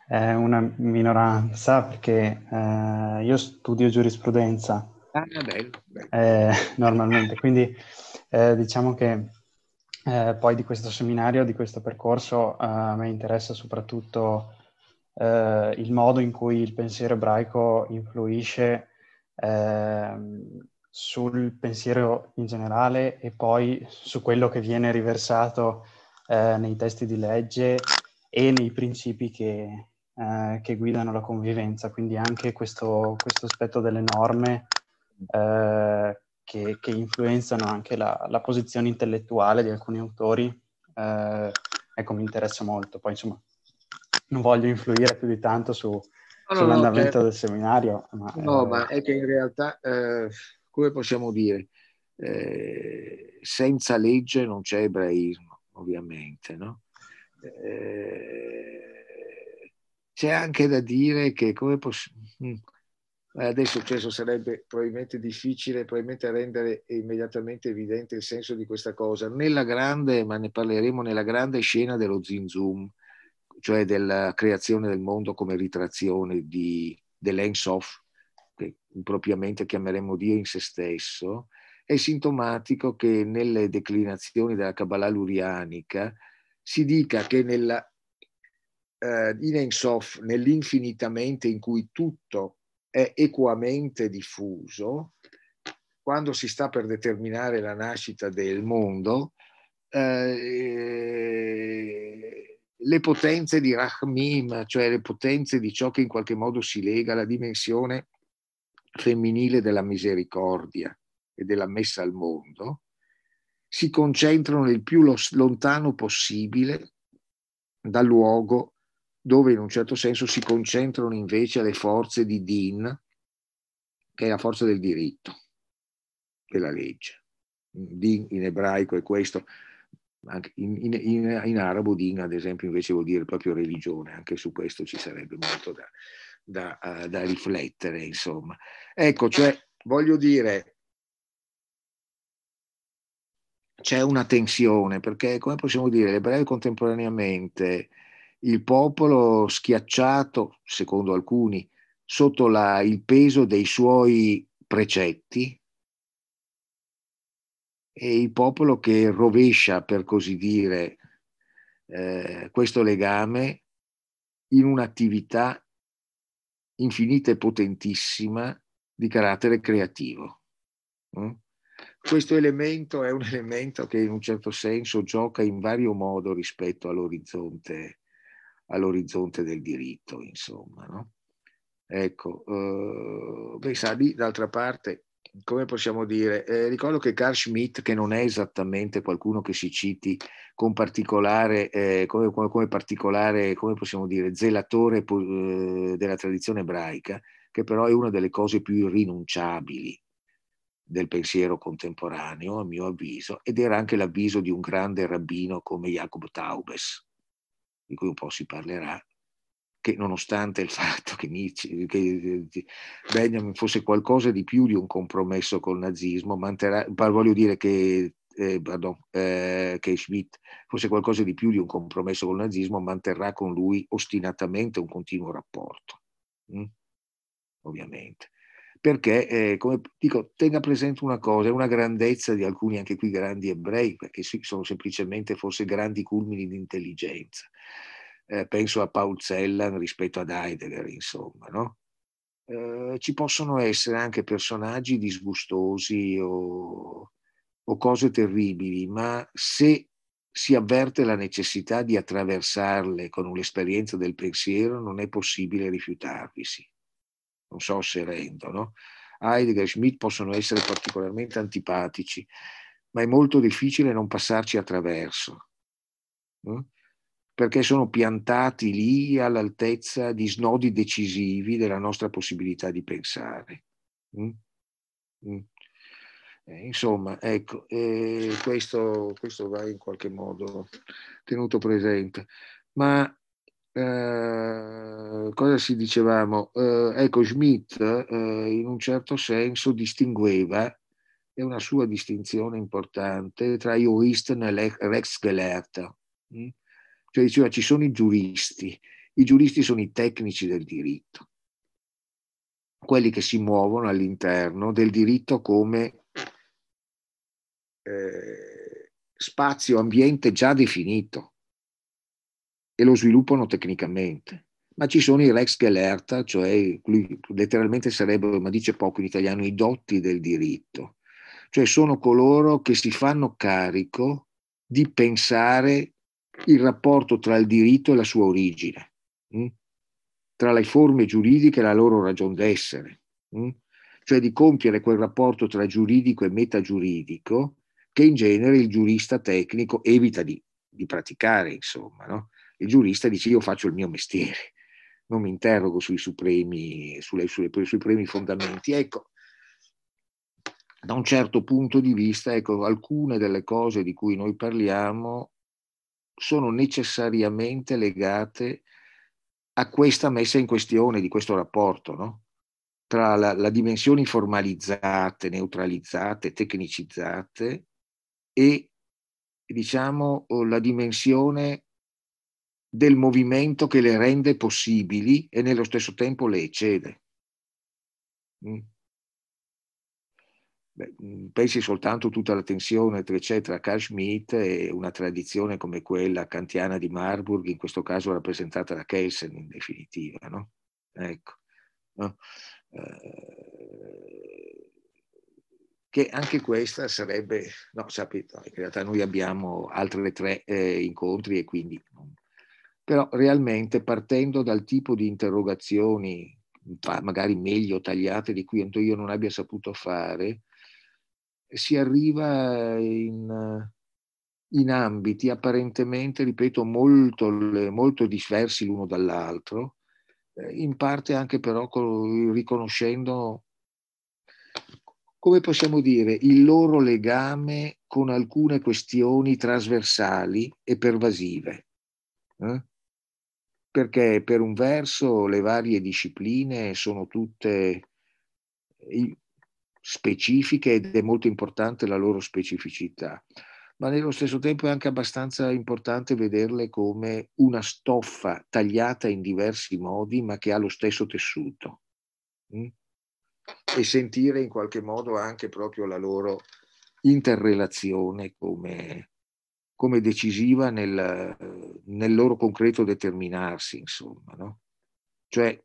eh, una minoranza perché eh, io studio giurisprudenza ah, bello, bello. Eh, normalmente, quindi eh, diciamo che poi di questo seminario, di questo percorso, a me interessa soprattutto il modo in cui il pensiero ebraico influisce ehm, sul pensiero in generale e poi su quello che viene riversato eh, nei testi di legge e nei principi che, eh, che guidano la convivenza, quindi anche questo, questo aspetto delle norme eh, che, che, influenzano anche la, la, posizione intellettuale di alcuni autori, eh, ecco, mi interessa molto. Poi, insomma, non voglio influire più di tanto su, no, sull'andamento no, certo. del seminario. Ma, no, ma è che in realtà, eh, come possiamo dire, eh, senza legge non c'è ebraismo, ovviamente, no? Eh, c'è anche da dire che come possiamo... Mm, adesso questo sarebbe probabilmente difficile, probabilmente rendere immediatamente evidente il senso di questa cosa. Nella grande, ma ne parleremo nella grande scena dello Zinzum, cioè della creazione del mondo come ritrazione di, dell'Ensof, che impropriamente chiameremo Dio in se stesso, è sintomatico che nelle declinazioni della Kabbalah lurianica si dica che nella eh, in Ensof, nell'infinitamente in cui tutto è equamente diffuso, quando si sta per determinare la nascita del mondo, eh, le potenze di Rahmim, cioè le potenze di ciò che in qualche modo si lega alla dimensione femminile della misericordia e della messa al mondo, si concentrano il più lontano possibile dal luogo dove in un certo senso si concentrano invece le forze di Din, che è la forza del diritto, della legge. Din in ebraico è questo, in, in, in, in, arabo Din ad esempio invece vuol dire proprio religione, anche su questo ci sarebbe molto da, da, uh, da riflettere, insomma. Ecco, cioè, voglio dire, c'è una tensione, perché come possiamo dire, l'ebreo contemporaneamente il popolo schiacciato, secondo alcuni, sotto la, il peso dei suoi precetti e il popolo che rovescia, per così dire, eh, questo legame in un'attività infinita e potentissima di carattere creativo. Mm? Questo elemento è un elemento che in un certo senso gioca in vario modo rispetto all'orizzonte all'orizzonte del diritto, insomma. No? Ecco, eh, beh, sa, lì d'altra parte, come possiamo dire, eh, ricordo che Carl Schmitt, che non è esattamente qualcuno che si citi con particolare, eh, come, come, come, particolare, come possiamo dire, zelatore eh, della tradizione ebraica, che però è una delle cose più irrinunciabili del pensiero contemporaneo, a mio avviso, ed era anche l'avviso di un grande rabbino come Jacob Taubes, di cui un po' si parlerà, che nonostante il fatto che, Nietzsche, che Benjamin fosse qualcosa di più di un compromesso col nazismo, manterrà, voglio dire che, eh, pardon, eh, che Schmidt fosse qualcosa di più di un compromesso col nazismo, manterrà con lui ostinatamente un continuo rapporto, mm? ovviamente. Perché, eh, come dico, tenga presente una cosa, è una grandezza di alcuni anche qui grandi ebrei, perché sono semplicemente forse grandi culmini di intelligenza eh, penso a Paul Celan rispetto ad Heidegger, insomma, no? eh, ci possono essere anche personaggi disgustosi o, o cose terribili, ma se si avverte la necessità di attraversarle con un'esperienza del pensiero, non è possibile rifiutarvisi. Non so se rendo, no? Heidegger e Schmidt possono essere particolarmente antipatici, ma è molto difficile non passarci attraverso. No? Perché sono piantati lì all'altezza di snodi decisivi della nostra possibilità di pensare. Mm? Mm. Eh, insomma, ecco, eh, questo, questo, va in qualche modo tenuto presente. Ma eh, cosa si dicevamo? Eh, ecco, Schmidt eh, in un certo senso distingueva, è una sua distinzione importante, tra Juristen e Rechtsgelehrter. Mm? Cioè diceva ci sono i giuristi, i giuristi sono i tecnici del diritto, quelli che si muovono all'interno del diritto come eh, spazio, ambiente già definito e lo sviluppano tecnicamente. Ma ci sono i Rex Gelehrter, cioè letteralmente sarebbero, ma dice poco in italiano, i dotti del diritto. Cioè sono coloro che si fanno carico di pensare il rapporto tra il diritto e la sua origine. Mm? tra le forme giuridiche e la loro ragion d'essere, mh? Mm? cioè di compiere quel rapporto tra giuridico e metagiuridico che in genere il giurista tecnico evita di, di praticare, insomma. No? Il giurista dice io faccio il mio mestiere, non mi interrogo sui supremi, sulle, sulle, sui supremi fondamenti. Ecco, da un certo punto di vista, ecco, alcune delle cose di cui noi parliamo sono necessariamente legate a questa messa in questione di questo rapporto, no? tra la, la dimensioni formalizzate, neutralizzate, tecnicizzate e diciamo la dimensione del movimento che le rende possibili e nello stesso tempo le eccede. Mm. Mm, pensi soltanto tutta la tensione, eccetera, a Carl Schmitt e una tradizione come quella kantiana di Marburg, in questo caso rappresentata da Kelsen in definitiva. No? Ecco. No? Eh, che anche questa sarebbe, no, sapete, in realtà noi abbiamo altre tre eh, incontri e quindi, però realmente partendo dal tipo di interrogazioni magari meglio tagliate di cui io non abbia saputo fare, si arriva in, in ambiti apparentemente, ripeto, molto, molto diversi l'uno dall'altro, eh, in parte anche però riconoscendo, come possiamo dire, il loro legame con alcune questioni trasversali e pervasive. Eh? Perché per un verso le varie discipline sono tutte specifiche ed è molto importante la loro specificità, ma nello stesso tempo è anche abbastanza importante vederle come una stoffa tagliata in diversi modi, ma che ha lo stesso tessuto. Mm? E sentire in qualche modo anche proprio la loro interrelazione come, come decisiva nel, nel, loro concreto determinarsi, insomma. No? Cioè,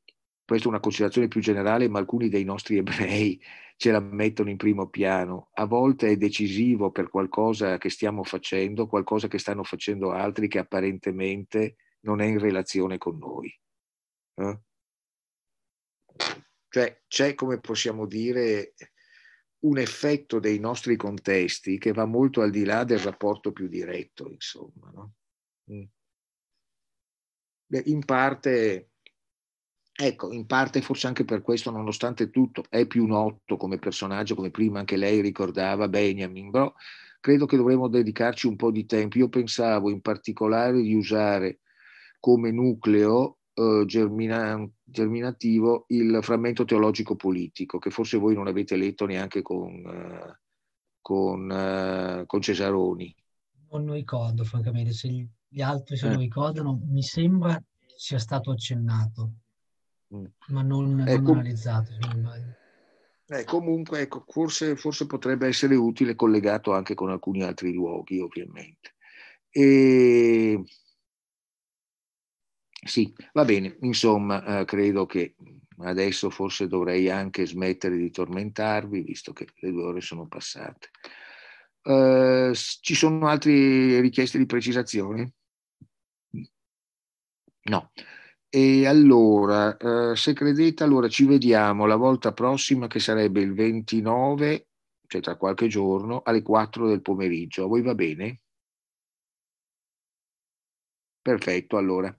questa è una considerazione più generale, ma alcuni dei nostri ebrei ce la mettono in primo piano. A volte è decisivo per qualcosa che stiamo facendo, qualcosa che stanno facendo altri che apparentemente non è in relazione con noi. Eh? Cioè c'è, come possiamo dire, un effetto dei nostri contesti che va molto al di là del rapporto più diretto, insomma. No? Mm. In parte Ecco, in parte forse anche per questo, nonostante tutto, è più noto come personaggio, come prima anche lei ricordava Benjamin, però credo che dovremmo dedicarci un po' di tempo. Io pensavo in particolare di usare come nucleo eh, germina- germinativo il frammento teologico politico, che forse voi non avete letto neanche con, eh, con, eh, con Cesaroni. Non lo ricordo, francamente, se gli altri se lo eh. ricordano, mi sembra sia stato accennato. Ma non, non ecco, analizzato. Eh, comunque, ecco, forse, forse, potrebbe essere utile collegato anche con alcuni altri luoghi, ovviamente. E... Sì, va bene, insomma, eh, credo che adesso forse dovrei anche smettere di tormentarvi, visto che le due ore sono passate. Uh, ci sono altre richieste di precisazione? No. E allora, eh, se credete, allora ci vediamo la volta prossima che sarebbe il 29, cioè tra qualche giorno, alle 4 del pomeriggio. A voi va bene? Perfetto, allora.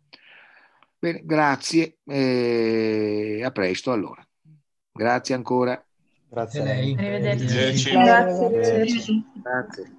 Bene, grazie e a presto allora. Grazie ancora. Grazie a lei. Arrivederci. Grazie. Grazie. Grazie.